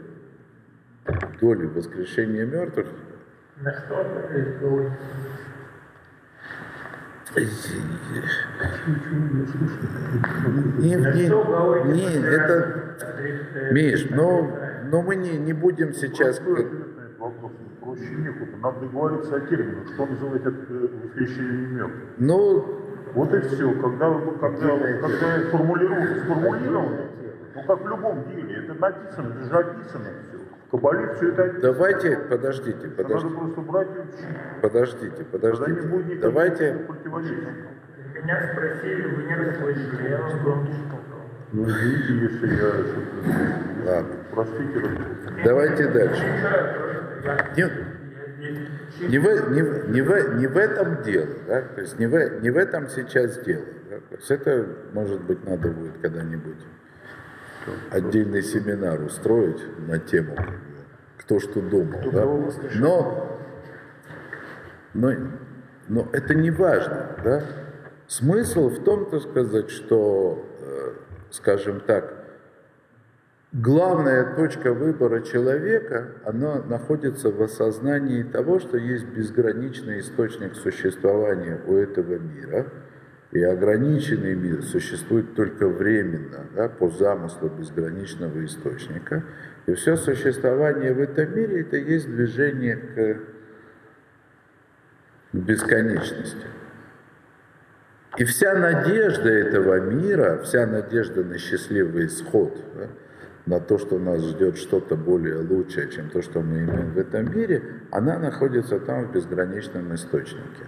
доли воскрешения мертвых. На что это говорит? Не, не, это? Миш, ну, но мы не, не будем сейчас... Этот вопрос. Проще некуда. Надо договориться о терминах. Что называть это э, воскрешением мертвых? Ну, Вот и все. Когда, вы- когда, когда формулировка сформулирована, ну как в любом деле, это написано, это же описано все. Кабале все это описано. давайте, подождите, Надо подождите, просто брать и учить. подождите, Тогда не подождите. будет никаких Давайте. Меня спросили, вы не расслышали, я вам громче. Ну, извините, если я что-то... Ладно. Простите, давайте дальше. Я Нет, не в, не, не, в, не в этом дело, да? то есть не в, не в этом сейчас дело. да? То есть это, может быть, надо будет когда-нибудь отдельный семинар устроить на тему, кто что думал. Да? Но, но, но это не важно. Да? Смысл в том, так сказать, что, э, скажем так, главная точка выбора человека, она находится в осознании того, что есть безграничный источник существования у этого мира, и ограниченный мир существует только временно, да, по замыслу безграничного источника. И все существование в этом мире это есть движение к бесконечности. И вся надежда этого мира, вся надежда на счастливый исход, да, на то, что нас ждет что-то более лучшее, чем то, что мы имеем в этом мире, она находится там в безграничном источнике.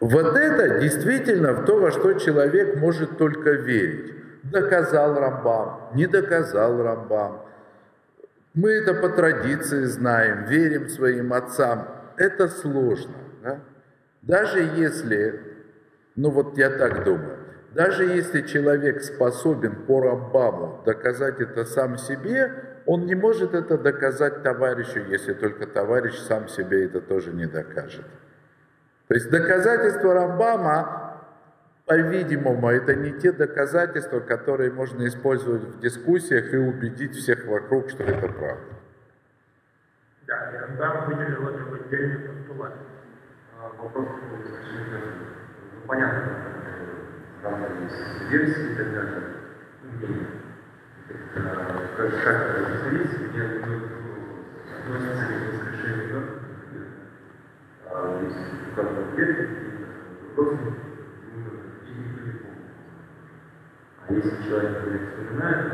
Вот это действительно в то, во что человек может только верить. Доказал Рамбам, не доказал Рамбам. Мы это по традиции знаем, верим своим отцам. Это сложно. да? Даже если, ну вот я так думаю, даже если человек способен по Рамбаму доказать это сам себе, он не может это доказать товарищу, если только товарищ сам себе это тоже не докажет. То есть доказательства Рамбама, по-видимому, это не те доказательства, которые можно использовать в дискуссиях и убедить всех вокруг, что это правда. Да, и Рамбам выделил это в отдельный постулат. Вопрос мертвых. Ну, понятно, э, версии и так далее. Ну, мнения. Э, Как, как это разделить, мне ну, относится ли к воскрешению мертвых? А, Есть у каждого ответ, и вопрос ну, и никто не помнит. А если человек например, вспоминает,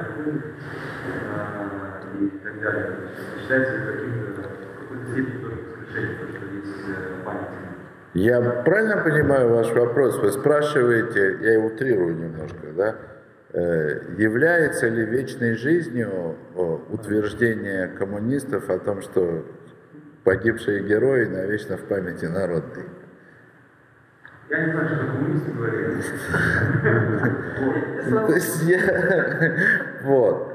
а, и так далее, то считается каким-то, в какой-то степени тоже воскрешение, потому что есть э, память. Я правильно понимаю ваш вопрос? Вы спрашиваете, я и утрирую немножко, да? э, Является ли вечной жизнью о, утверждение коммунистов о том, что погибшие герои навечно в памяти народной? Я не знаю, что коммунисты говорили. То есть я, вот,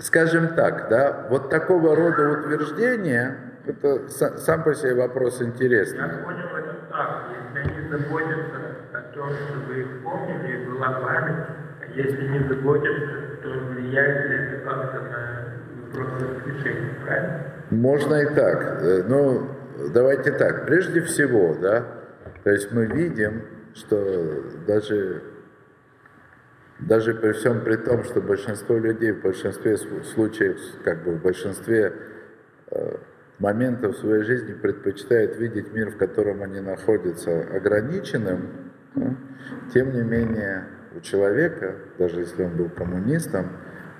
скажем так, да, вот такого рода утверждения, это са- сам по себе вопрос интересный. Я понял это так. Если они заботятся о том, чтобы их помнили, была память, а если не заботятся, то влияет ли это как-то на вопрос воскрешения, правильно? Можно и так. Э, Ну, давайте так. Прежде всего, да, то есть мы видим, что даже, даже при всем при том, что большинство людей в большинстве случаев, как бы в большинстве моментов своей жизни предпочитают видеть мир, в котором они находятся, ограниченным, тем не менее у человека, даже если он был коммунистом,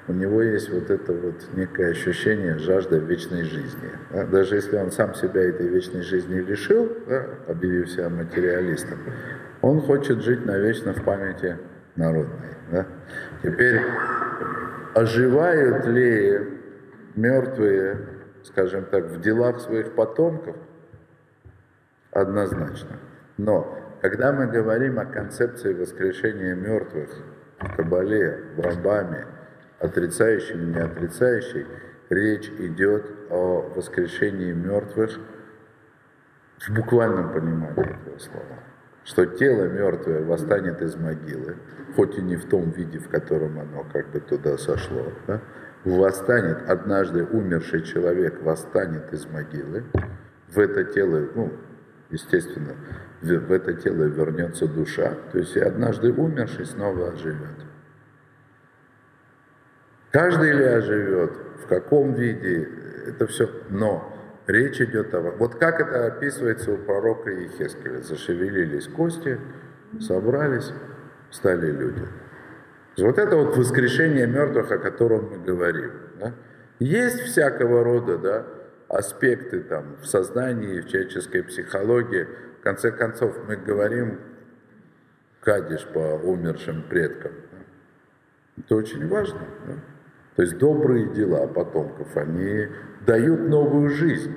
у него есть вот это вот некое ощущение жажда вечной жизни. да. Даже если он сам себя этой вечной жизни лишил, объявив себя материалистом, он хочет жить навечно в памяти народной. Теперь оживают ли мертвые, скажем так, в делах своих потомков? Однозначно. Но когда мы говорим о концепции воскрешения мертвых в Кабале, в Рамбаме, отрицающей или не отрицающей, речь идет о воскрешении мертвых в буквальном понимании этого слова, что тело мертвое восстанет из могилы, хоть и не в том виде, в котором оно как бы туда сошло, да? Восстанет, однажды умерший человек восстанет из могилы, в это тело, ну, естественно, в это тело вернется душа, то есть и однажды умерший снова оживет. Каждый ли оживет, в каком виде, это все, но речь идет о... Вот как это описывается у пророка Ехескеля. Зашевелились кости, собрались, стали люди. Вот это вот воскрешение мертвых, о котором мы говорим. Да? Есть всякого рода да, аспекты там, в сознании, в человеческой психологии. В конце концов, мы говорим кадиш по умершим предкам. Да? Это очень важно. Да? То есть добрые дела потомков, они дают новую жизнь,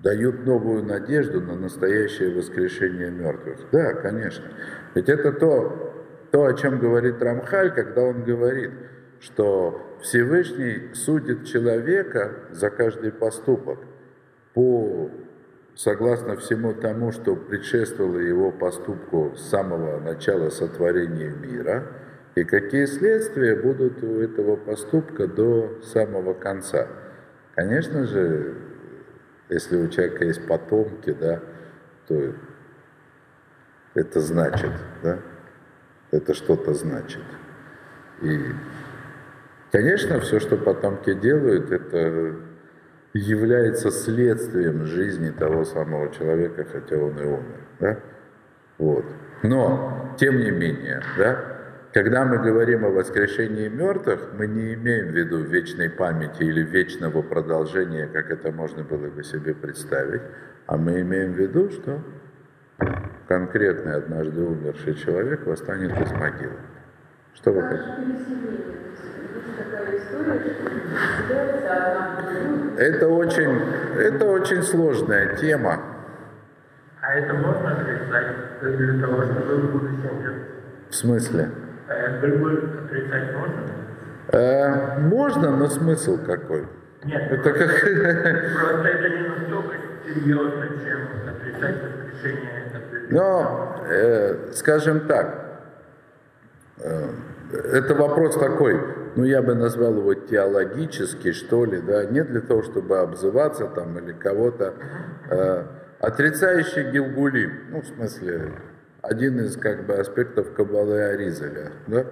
дают новую надежду на настоящее воскрешение мертвых. Да, конечно. Ведь это то, то, о чем говорит Рамхаль, когда он говорит, что Всевышний судит человека за каждый поступок по согласно всему тому, что предшествовало его поступку с самого начала сотворения мира, и какие следствия будут у этого поступка до самого конца. Конечно же, если у человека есть потомки, да, то это значит, да, это что-то значит. И, конечно, все, что потомки делают, это является следствием жизни того самого человека, хотя он и умер. Да? Вот. Но, тем не менее, да, когда мы говорим о воскрешении мертвых, мы не имеем в виду вечной памяти или вечного продолжения, как это можно было бы себе представить, а мы имеем в виду, что конкретный однажды умерший человек восстанет из могилы. Что вы хотите? Это очень, это очень сложная тема. А это можно отрицать для того, чтобы в будущем В смысле? Гульгуль отрицать можно? Э, можно, но смысл какой? Нет, это как... просто это не настолько серьезно, чем отрицать воскрешение но, э, скажем так, э, это вопрос такой, ну я бы назвал его теологический, что ли, да, не для того, чтобы обзываться там или кого-то, э, отрицающий Гилгулим, ну в смысле, один из как бы аспектов Кабалы Аризаля, да, э,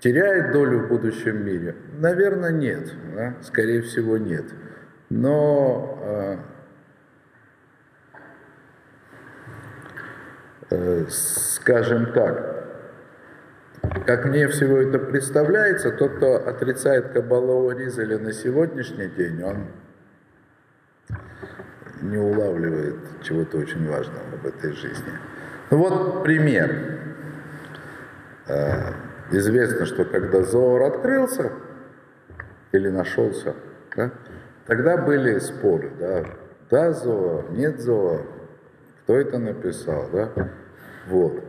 теряет долю в будущем мире? Наверное, нет, да? скорее всего, нет. Но э, скажем так, как мне всего это представляется, тот, кто отрицает Кабалова Ризеля на сегодняшний день, он не улавливает чего-то очень важного в этой жизни. Ну вот пример. Э, известно, что когда Зоар открылся или нашелся, да, тогда были споры, да, да, Зоар, нет Зоар, кто это написал, да? Вот.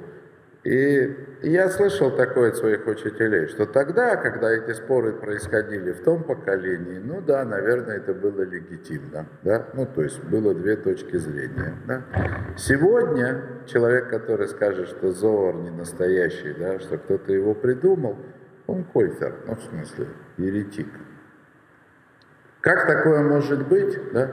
И я слышал такое от своих учителей, что тогда, когда эти споры происходили в том поколении, ну да, наверное, это было легитимно, да, ну то есть было две точки зрения, да. Сегодня человек, который скажет, что Зоар не настоящий, да, что кто-то его придумал, он койфер, ну в смысле, еретик. Как такое может быть, да?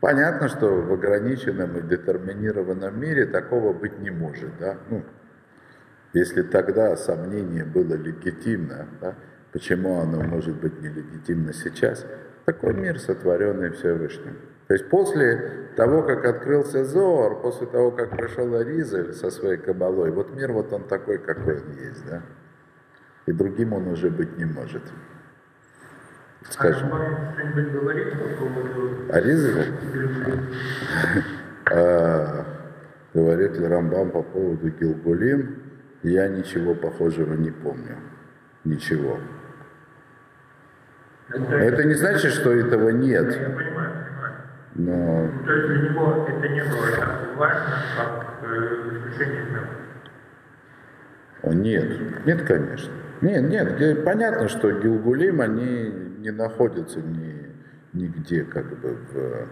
Понятно, что в ограниченном и детерминированном мире такого быть не может. Да? Ну, если тогда сомнение было легитимно, да, почему оно может быть нелегитимно сейчас? Такой мир, сотворенный Всевышним. То есть после того, как открылся Зоар, после того, как пришел Аризель со своей кабалой, вот мир вот он такой, какой он есть, да? И другим он уже быть не может скажем. А Аризове? а, говорит ли Рамбам по поводу Гилгулим, я ничего похожего не помню. Ничего. Это, не значит, что этого нет. Но... То есть для него это не было так важно, как исключение О, нет, нет, конечно. Нет, нет, понятно, что Гилгулим, они не находятся ни, нигде как бы в,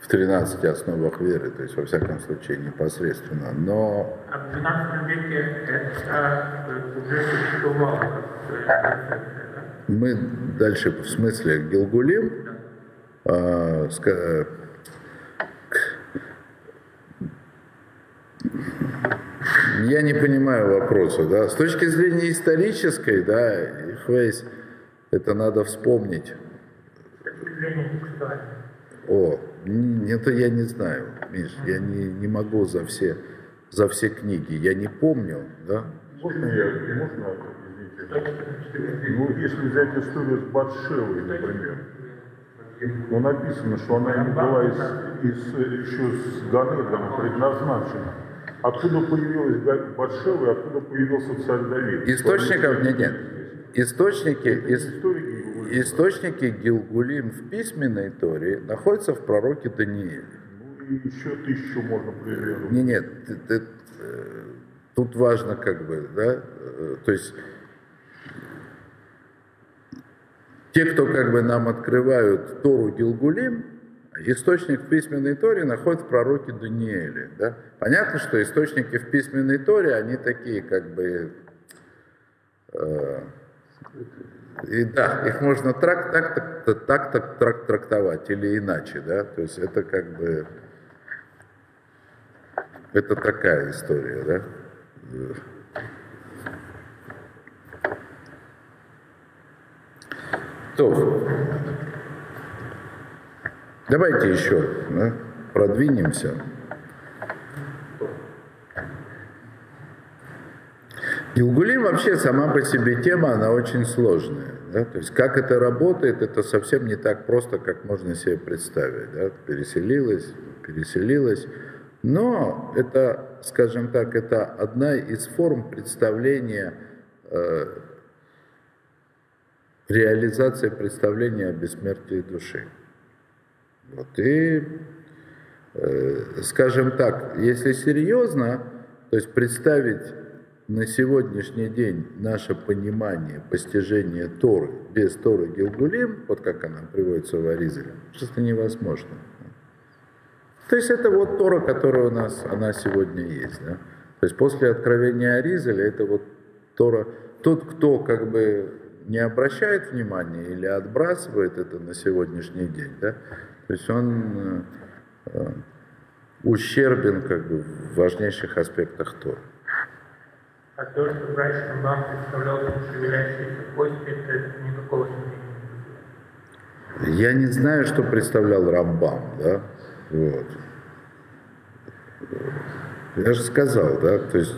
в 13 основах веры, то есть во всяком случае непосредственно, но... А в 12 веке это э, уже существовало концепция, да? Мы дальше в смысле Гилгулим, а, ска- я не понимаю вопроса, да, с точки зрения исторической, да, Хвейс, это надо вспомнить. О, это я не знаю, Миш, я не, не могу за все, за все книги, я не помню, да. Можно я, можно, извините? Ну, если взять историю с Батшевой, например, ну, написано, что она не была из, из, еще с Ганедом предназначена. Откуда появилась Батшева и откуда появился царь Давид? Источников нет, нет. Источники, ис- источники Гилгулим в письменной Торе находятся в пророке Данииле. ну, и еще тысячу можно примерно. Не, нет, ты- ты, э, тут важно как бы, да, э, то есть те, кто как бы нам открывают Тору Гилгулим, источник в письменной Торе находят в пророке Данииле, да. Понятно, что источники в письменной Торе, они такие как бы, э, и да, их можно трак, так, так, так, так, так трак- трактовать или иначе, да, то есть это как бы, это такая история, да. То, давайте еще да, продвинемся. Гилгулим вообще сама по себе тема, она очень сложная. Да? То есть как это работает, это совсем не так просто, как можно себе представить. Да? Переселилась, переселилась. Но это, скажем так, это одна из форм представления, э, реализации представления о бессмертии души. Вот. И, э, скажем так, если серьезно, то есть представить на сегодняшний день наше понимание, постижение Торы без Торы Гилгулим, вот как она приводится в Аризеле, просто невозможно. То есть это вот Тора, которая у нас, она сегодня есть. Да? То есть после откровения Аризеля это вот Тора, тот, кто как бы не обращает внимания или отбрасывает это на сегодняшний день, да? то есть он э, э, ущербен как бы в важнейших аспектах Торы. А то, что врач Рамбам представлял шевелящиеся кости, это никакого сомнения. Я не знаю, что представлял Рамбам, да, вот. Я же сказал, да, то есть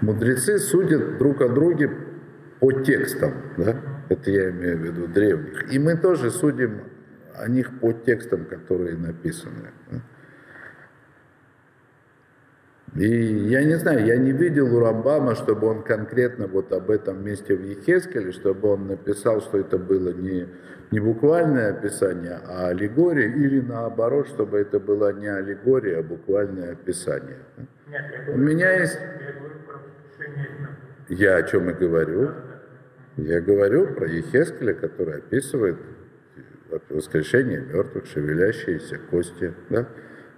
мудрецы судят друг о друге по текстам, да, это я имею в виду древних. И мы тоже судим о них по текстам, которые написаны. да. И я не знаю, я не видел у Рамбама, чтобы он конкретно вот об этом месте в Ехескеле, чтобы он написал, что это было не, не буквальное описание, а аллегория, или наоборот, чтобы это была не аллегория, а буквальное описание. Нет, я У меня есть-. Я о чем и говорю. Я говорю про Ехескеля, который описывает воскрешение мертвых, шевелящиеся кости. Да?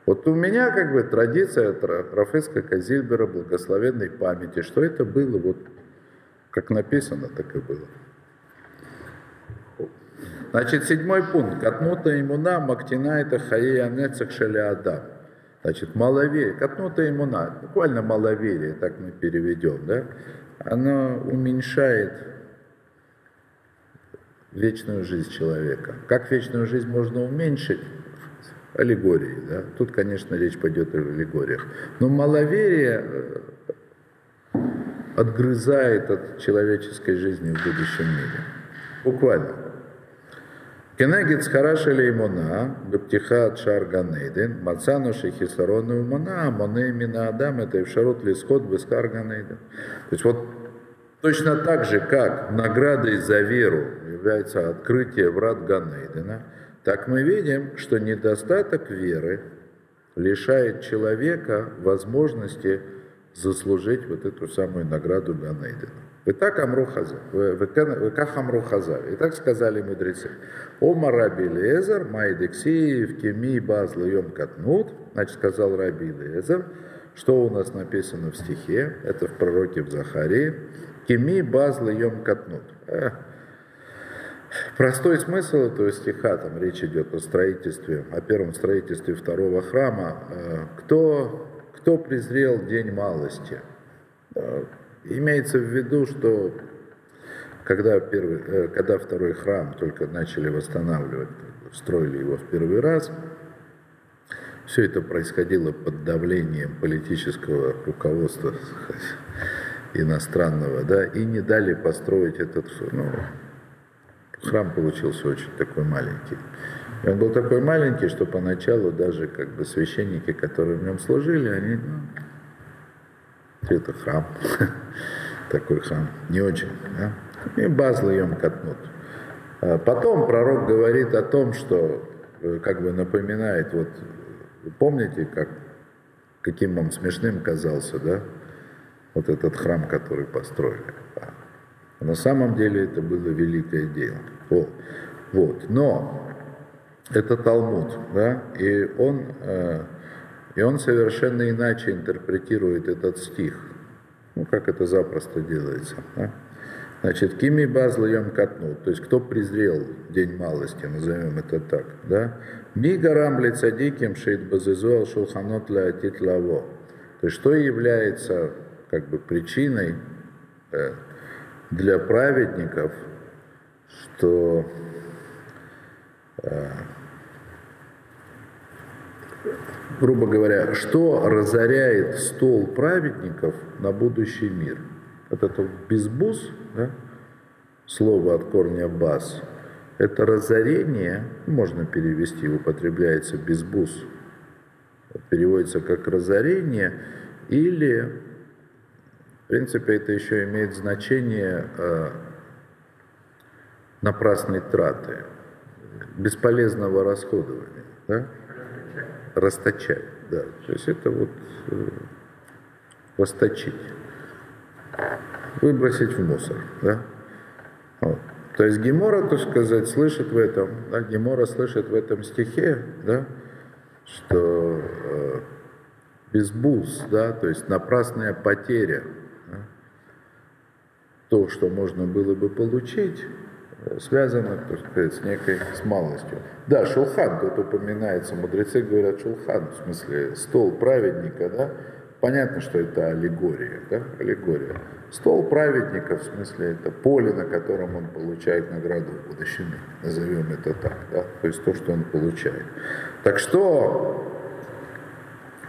Вот у меня как бы традиция от Ра- Рафеска Казильбера благословенной памяти, что это было вот как написано, так и было. Значит, седьмой пункт. Катнута имуна мактина это хаея нецех адам. Значит, маловерие. Катнута имуна. Буквально маловерие, так мы переведем, да? Оно уменьшает вечную жизнь человека. Как вечную жизнь можно уменьшить? Аллегории, да? Тут, конечно, речь пойдет о аллегориях. Но маловерие э, отгрызает от человеческой жизни в будущем мире. Буквально. Кенегит схараша леймона, бептиха шар ганейден, мацану шехисарону умона, моне мина адам, это ившарут лисход бескар ганейден. То есть вот точно так же, как наградой за веру является открытие врат Ганейдена, так мы видим, что недостаток веры лишает человека возможности заслужить вот эту самую награду Ганейдена. Так амру хаза, вы, вы, вы как амру хаза. И так сказали мудрецы. Ома раби Лезер, майдексиев, кеми баз льем катнут. Значит, сказал раби Лезер, что у нас написано в стихе, это в пророке в Захарии. Кеми баз льем катнут. Простой смысл этого стиха, там речь идет о строительстве, о первом строительстве второго храма. Э, кто, кто презрел день малости? Э, Имеется в виду, что когда, первый, э, когда второй храм только начали восстанавливать, строили его в первый раз, все это происходило под давлением политического руководства иностранного, да, и не дали построить этот, ну, храм получился очень такой маленький. И он был такой маленький, что поначалу даже как бы священники, которые в нем служили, они, ну, это храм, такой храм, не очень. Да? И базлы катнут. А потом пророк говорит о том, что э, как бы напоминает, вот помните, как, каким вам смешным казался, да, вот этот храм, который построили. А на самом деле это было великое дело. Вот. вот. Но это Талмуд, да, и он э, и он совершенно иначе интерпретирует этот стих. Ну, как это запросто делается. Да? Значит, кими базл ем катнут, то есть кто презрел день малости, назовем это так, да? Ми гарам лицадиким шейт базизуал шулханот ля лаво. То есть что является как бы причиной э, для праведников, что э, грубо говоря, что разоряет стол праведников на будущий мир? Вот это безбус, да? слово от корня бас, это разорение, можно перевести, употребляется безбус, переводится как разорение, или, в принципе, это еще имеет значение э, напрасной траты, бесполезного расходования. Да? расточать. Да. То есть это вот э, расточить, выбросить в мусор. Да? Вот. То есть Гемора, так сказать, слышит в этом, да, Гемора слышит в этом стихе, да, что э, безбуз, да, то есть напрасная потеря, да, то, что можно было бы получить, связано, так сказать, с некой с малостью. Да, шулхан, тут упоминается, мудрецы говорят шулхан, в смысле стол праведника, да, понятно, что это аллегория, да, аллегория. Стол праведника, в смысле, это поле, на котором он получает награду в будущем назовем это так, да, то есть то, что он получает. Так что,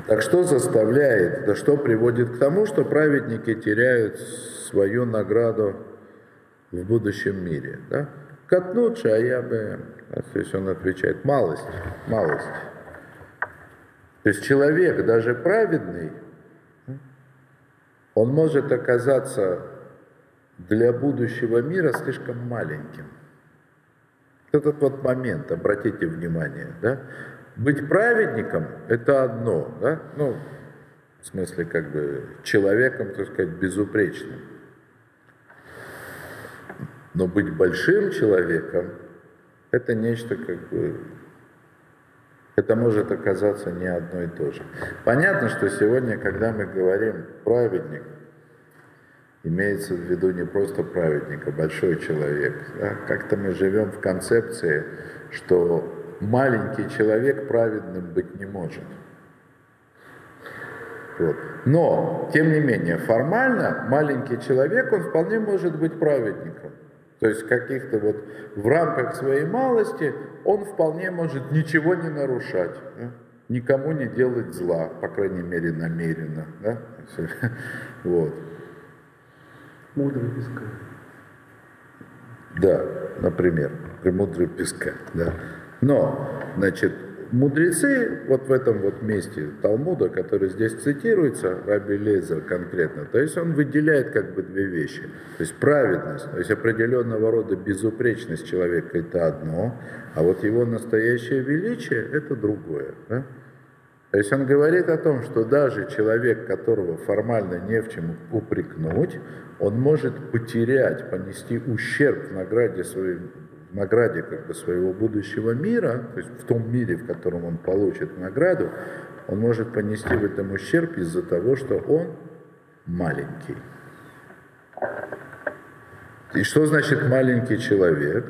так что заставляет, да что приводит к тому, что праведники теряют свою награду в будущем мире. Да? Катнуть, а я бы, то есть он отвечает, малость, малость. То есть человек, даже праведный, он может оказаться для будущего мира слишком маленьким. Этот вот момент, обратите внимание, да? Быть праведником – это одно, да? Ну, в смысле, как бы, человеком, так сказать, безупречным. Но быть большим человеком – это нечто как бы это может оказаться не одно и то же. Понятно, что сегодня, когда мы говорим праведник, имеется в виду не просто праведник, а большой человек. Да? Как-то мы живем в концепции, что маленький человек праведным быть не может. Вот. Но, тем не менее, формально маленький человек, он вполне может быть праведником. То есть каких-то вот в рамках своей малости он вполне может ничего не нарушать, да? никому не делать зла, по крайней мере намеренно. Да? Вот. Мудрый песка. Да, например, премудрый песка. Да. Но, значит, мудрецы вот в этом вот месте Талмуда, который здесь цитируется, Раби Лезер конкретно, то есть он выделяет как бы две вещи. То есть праведность, то есть определенного рода безупречность человека это одно, а вот его настоящее величие это другое. Да? То есть он говорит о том, что даже человек, которого формально не в чем упрекнуть, он может потерять, понести ущерб в награде, своей, в награде как бы своего будущего мира, то есть в том мире, в котором он получит награду, он может понести в этом ущерб из-за того, что он маленький. И что значит маленький человек?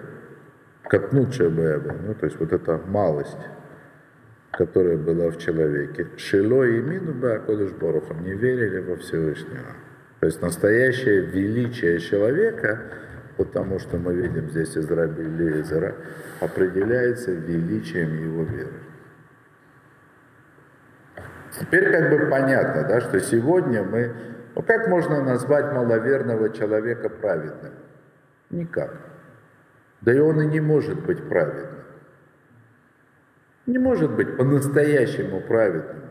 Катнучая бэба, ну, то есть вот эта малость, которая была в человеке. Шило и мину Кодыш Борухам не верили во Всевышнего. То есть настоящее величие человека, потому что мы видим здесь из Раби Лезера, определяется величием его веры. Теперь как бы понятно, да, что сегодня мы... Ну как можно назвать маловерного человека праведным? Никак. Да и он и не может быть праведным. Не может быть по-настоящему праведным.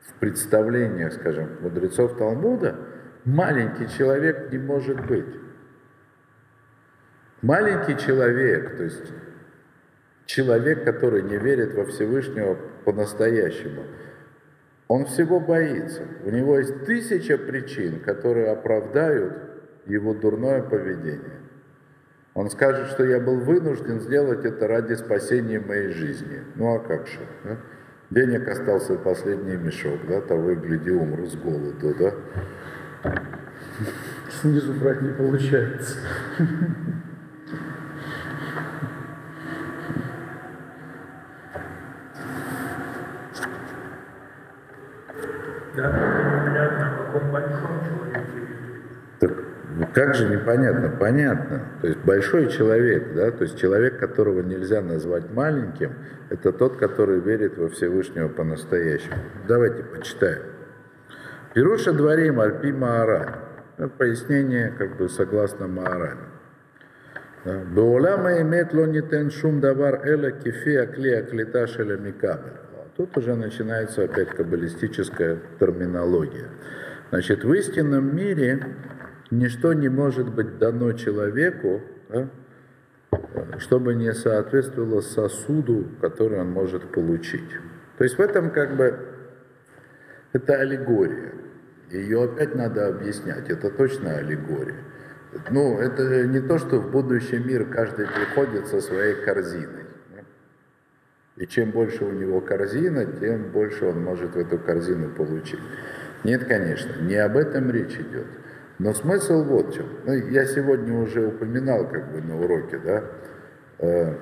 В представлениях, скажем, мудрецов Талмуда маленький человек не может быть. Маленький человек, то есть человек, который не верит во Всевышнего по-настоящему, он всего боится. У него есть тысяча причин, которые оправдают его дурное поведение. Он скажет, что я был вынужден сделать это ради спасения моей жизни. Ну а как же? Да? Денег остался последний мешок, да, того и гляди, умру с голоду, да? Снизу брать не получается. Так ну как же непонятно? Понятно. То есть большой человек, да, то есть человек, которого нельзя назвать маленьким, это тот, который верит во Всевышнего по-настоящему. Давайте почитаем. Пируша дворим Альпи Маараль. Ну, пояснение как бы согласно Мааралю. Беулама имеет лонитен шум давар эла кифи акли аклита шеля микабель. Тут уже начинается опять каббалистическая терминология. Значит, в истинном мире ничто не может быть дано человеку, да, чтобы не соответствовало сосуду, который он может получить. То есть в этом как бы это аллегория. Ее опять надо объяснять. Это точно аллегория. Ну, это не то, что в будущий мир каждый приходит со своей корзиной. И чем больше у него корзина, тем больше он может в эту корзину получить. Нет, конечно, не об этом речь идет. Но смысл вот в чем. Ну, я сегодня уже упоминал как бы на уроке, да, э,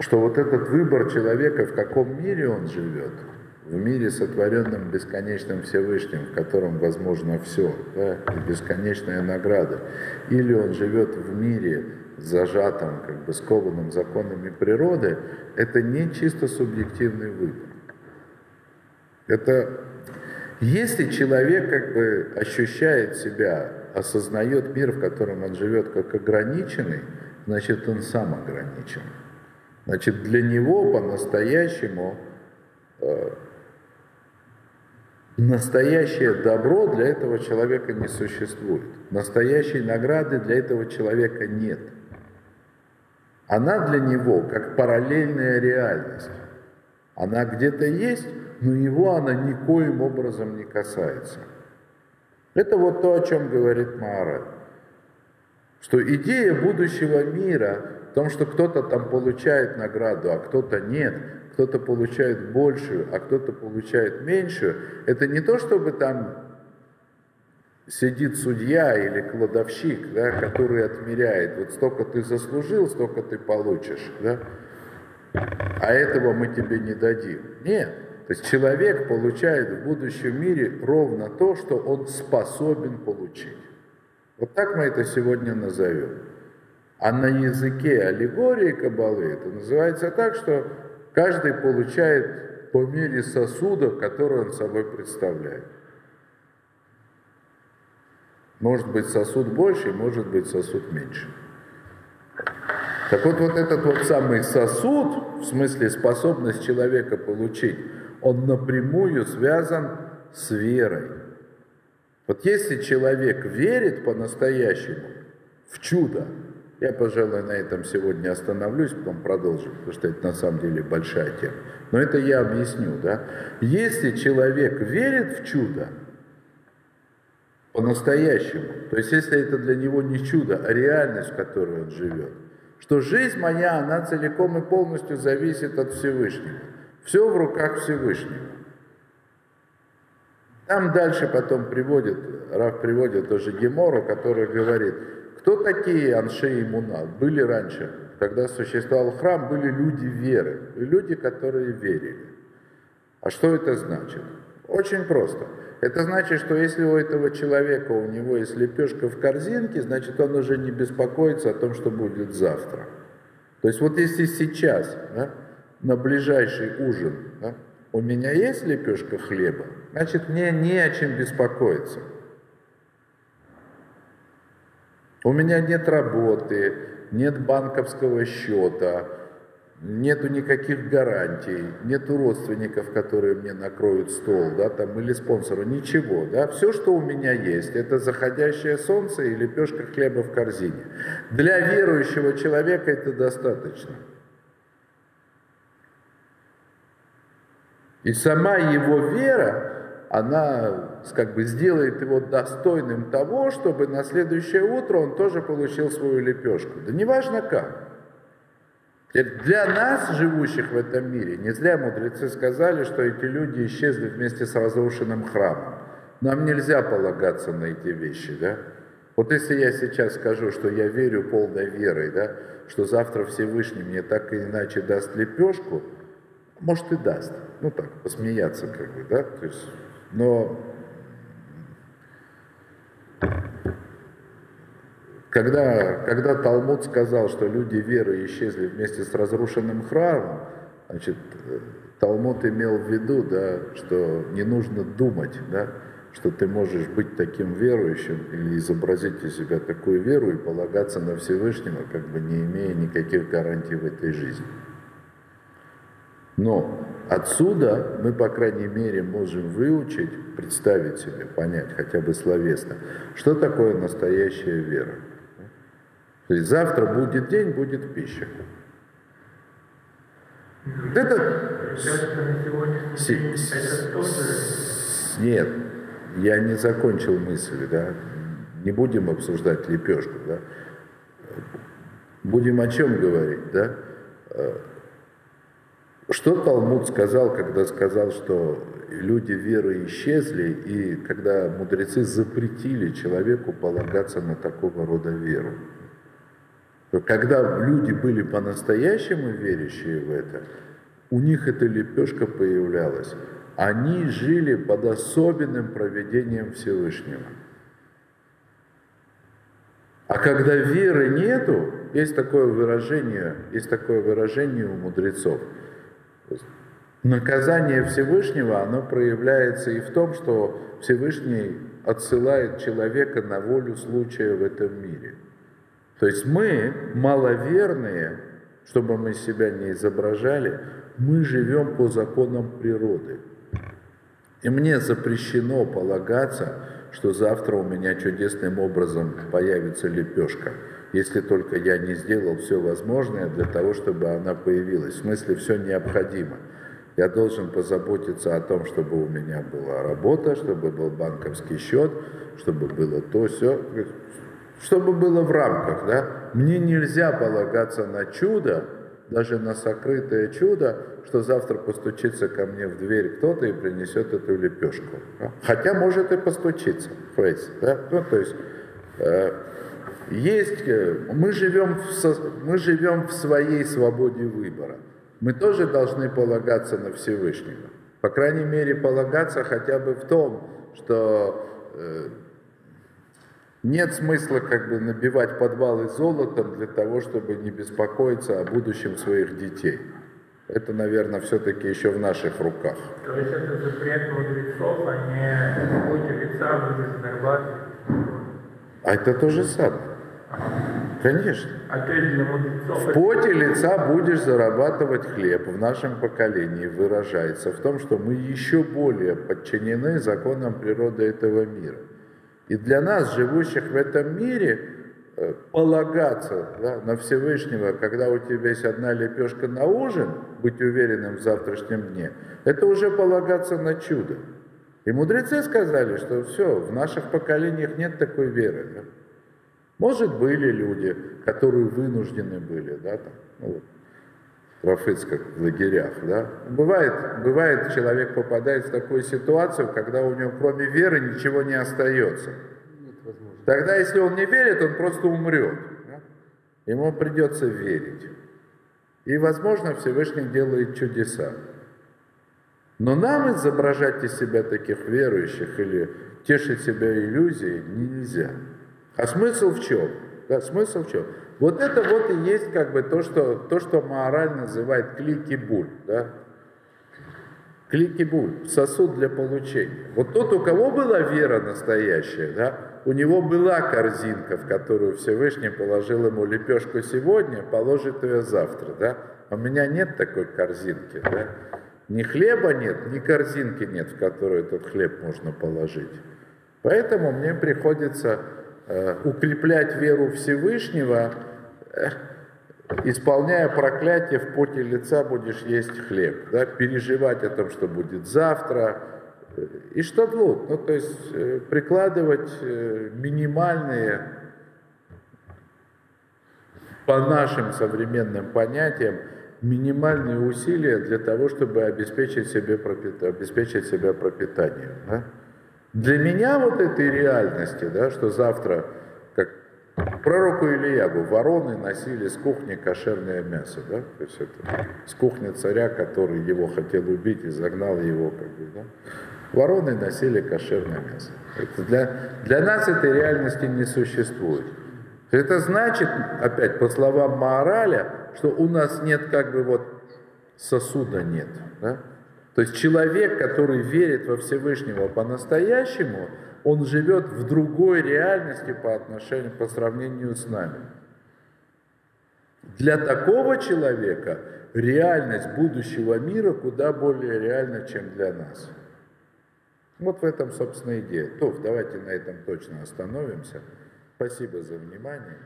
что вот этот выбор человека, в каком мире он живет, в мире, сотворенном бесконечным Всевышним, в котором возможно все, да, и бесконечная награда, или он живет в мире, зажатом, как бы скованным законами природы, это не чисто субъективный выбор. Это если человек как бы ощущает себя, осознает мир, в котором он живет, как ограниченный, значит, он сам ограничен. Значит, для него по-настоящему э, настоящее добро для этого человека не существует. Настоящей награды для этого человека нет. Она для него как параллельная реальность. Она где-то есть, но его она никоим образом не касается. Это вот то, о чем говорит Маара. Что идея будущего мира в том, что кто-то там получает награду, а кто-то нет, кто-то получает большую, а кто-то получает меньшую, это не то, чтобы там сидит судья или кладовщик, да, который отмеряет, вот столько ты заслужил, столько ты получишь, да, а этого мы тебе не дадим. Нет, то есть человек получает в будущем мире ровно то, что он способен получить. Вот так мы это сегодня назовем. А на языке аллегории Кабалы это называется так, что каждый получает по мере сосуда, который он собой представляет. Может быть сосуд больше, может быть сосуд меньше. Так вот, вот этот вот самый сосуд, в смысле способность человека получить, он напрямую связан с верой. Вот если человек верит по-настоящему в чудо, я, пожалуй, на этом сегодня остановлюсь, потом продолжим, потому что это на самом деле большая тема. Но это я объясню, да. Если человек верит в чудо, по-настоящему, то есть если это для него не чудо, а реальность, в которой он живет, что жизнь моя, она целиком и полностью зависит от Всевышнего. Все в руках Всевышнего. Там дальше потом приводит, Раф приводит тоже Гемору, который говорит, кто такие Анши и Муна? Были раньше, когда существовал храм, были люди веры, люди, которые верили. А что это значит? Очень просто. Это значит, что если у этого человека, у него есть лепешка в корзинке, значит, он уже не беспокоится о том, что будет завтра. То есть вот если сейчас да, на ближайший ужин да, у меня есть лепешка хлеба, значит, мне не о чем беспокоиться. У меня нет работы, нет банковского счета, нету никаких гарантий, нету родственников, которые мне накроют стол, да, там, или спонсора, ничего, да, все, что у меня есть, это заходящее солнце и лепешка хлеба в корзине. Для верующего человека это достаточно. И сама его вера, она как бы сделает его достойным того, чтобы на следующее утро он тоже получил свою лепешку. Да неважно как. Для нас, живущих в этом мире, не зря мудрецы сказали, что эти люди исчезли вместе с разрушенным храмом. Нам нельзя полагаться на эти вещи, да? Вот если я сейчас скажу, что я верю полной верой, да, что завтра Всевышний мне так или иначе даст лепешку, может и даст. Ну так, посмеяться как бы, да, то есть, но когда, когда Талмуд сказал, что люди веры исчезли вместе с разрушенным храмом, значит, Талмуд имел в виду, да, что не нужно думать, да, что ты можешь быть таким верующим или изобразить из себя такую веру и полагаться на Всевышнего, как бы не имея никаких гарантий в этой жизни. Но отсюда мы, по крайней мере, можем выучить, представить себе, понять хотя бы словесно, что такое настоящая вера. То есть завтра будет день, будет пища. Это... Нет, я не закончил мысль, да. Не будем обсуждать лепешку, да. Будем о чем говорить, да. Что Талмуд сказал, когда сказал, что люди веры исчезли, и когда мудрецы запретили человеку полагаться на такого рода веру? Когда люди были по-настоящему верящие в это, у них эта лепешка появлялась. Они жили под особенным проведением Всевышнего. А когда веры нету, есть такое выражение, есть такое выражение у мудрецов. Наказание Всевышнего, оно проявляется и в том, что Всевышний отсылает человека на волю случая в этом мире – то есть мы, маловерные, чтобы мы себя не изображали, мы живем по законам природы. И мне запрещено полагаться, что завтра у меня чудесным образом появится лепешка, если только я не сделал все возможное для того, чтобы она появилась. В смысле, все необходимо. Я должен позаботиться о том, чтобы у меня была работа, чтобы был банковский счет, чтобы было то, все чтобы было в рамках, да. Мне нельзя полагаться на чудо, даже на сокрытое чудо, что завтра постучится ко мне в дверь кто-то и принесет эту лепешку. Да? Хотя может и постучиться, Фейс, да? ну, то есть э, есть, э, мы живем, в, мы живем в своей свободе выбора. Мы тоже должны полагаться на Всевышнего. По крайней мере, полагаться хотя бы в том, что э, нет смысла как бы набивать подвалы золотом для того, чтобы не беспокоиться о будущем своих детей. Это, наверное, все-таки еще в наших руках. То есть это запрет мудрецов, а не поте лица будешь зарабатывать? А это то же самое. Конечно. А. В поте лица будешь зарабатывать хлеб в нашем поколении выражается в том, что мы еще более подчинены законам природы этого мира. И для нас, живущих в этом мире, э, полагаться да, на Всевышнего, когда у тебя есть одна лепешка на ужин, быть уверенным в завтрашнем дне, это уже полагаться на чудо. И мудрецы сказали, что все, в наших поколениях нет такой веры. Да? Может, были люди, которые вынуждены были, да, там, ну, вот, в Рафыцках, в лагерях, да. Бывает, бывает, человек попадает в такую ситуацию, когда у него кроме веры ничего не остается. Тогда, если он не верит, он просто умрет. Ему придется верить. И, возможно, Всевышний делает чудеса. Но нам изображать из себя таких верующих или тешить себя иллюзией нельзя. А смысл в чем? Да, смысл в чем? Вот это вот и есть как бы то, что, то, что Маораль называет клики-буль. Да? Клики-буль, сосуд для получения. Вот тот, у кого была вера настоящая, да, у него была корзинка, в которую Всевышний положил ему лепешку сегодня, положит ее завтра. Да? А у меня нет такой корзинки. Да? Ни хлеба нет, ни корзинки нет, в которую этот хлеб можно положить. Поэтому мне приходится укреплять веру Всевышнего, э, исполняя проклятие в поте лица будешь есть хлеб, да, переживать о том, что будет завтра, э, и что тлут, ну то есть прикладывать минимальные по нашим современным понятиям минимальные усилия для того, чтобы обеспечить себе, пропит... обеспечить себя пропитанием. Да? Для меня вот этой реальности, да, что завтра, как пророку Ильягу, вороны носили с кухни кошерное мясо, да, то есть это с кухни царя, который его хотел убить и загнал его, как бы, да, вороны носили кошерное мясо. Это для, для нас этой реальности не существует. Это значит, опять по словам Маораля, что у нас нет как бы вот сосуда нет, да? То есть человек, который верит во Всевышнего по-настоящему, он живет в другой реальности по отношению, по сравнению с нами. Для такого человека реальность будущего мира куда более реальна, чем для нас. Вот в этом, собственно, идея. То, давайте на этом точно остановимся. Спасибо за внимание.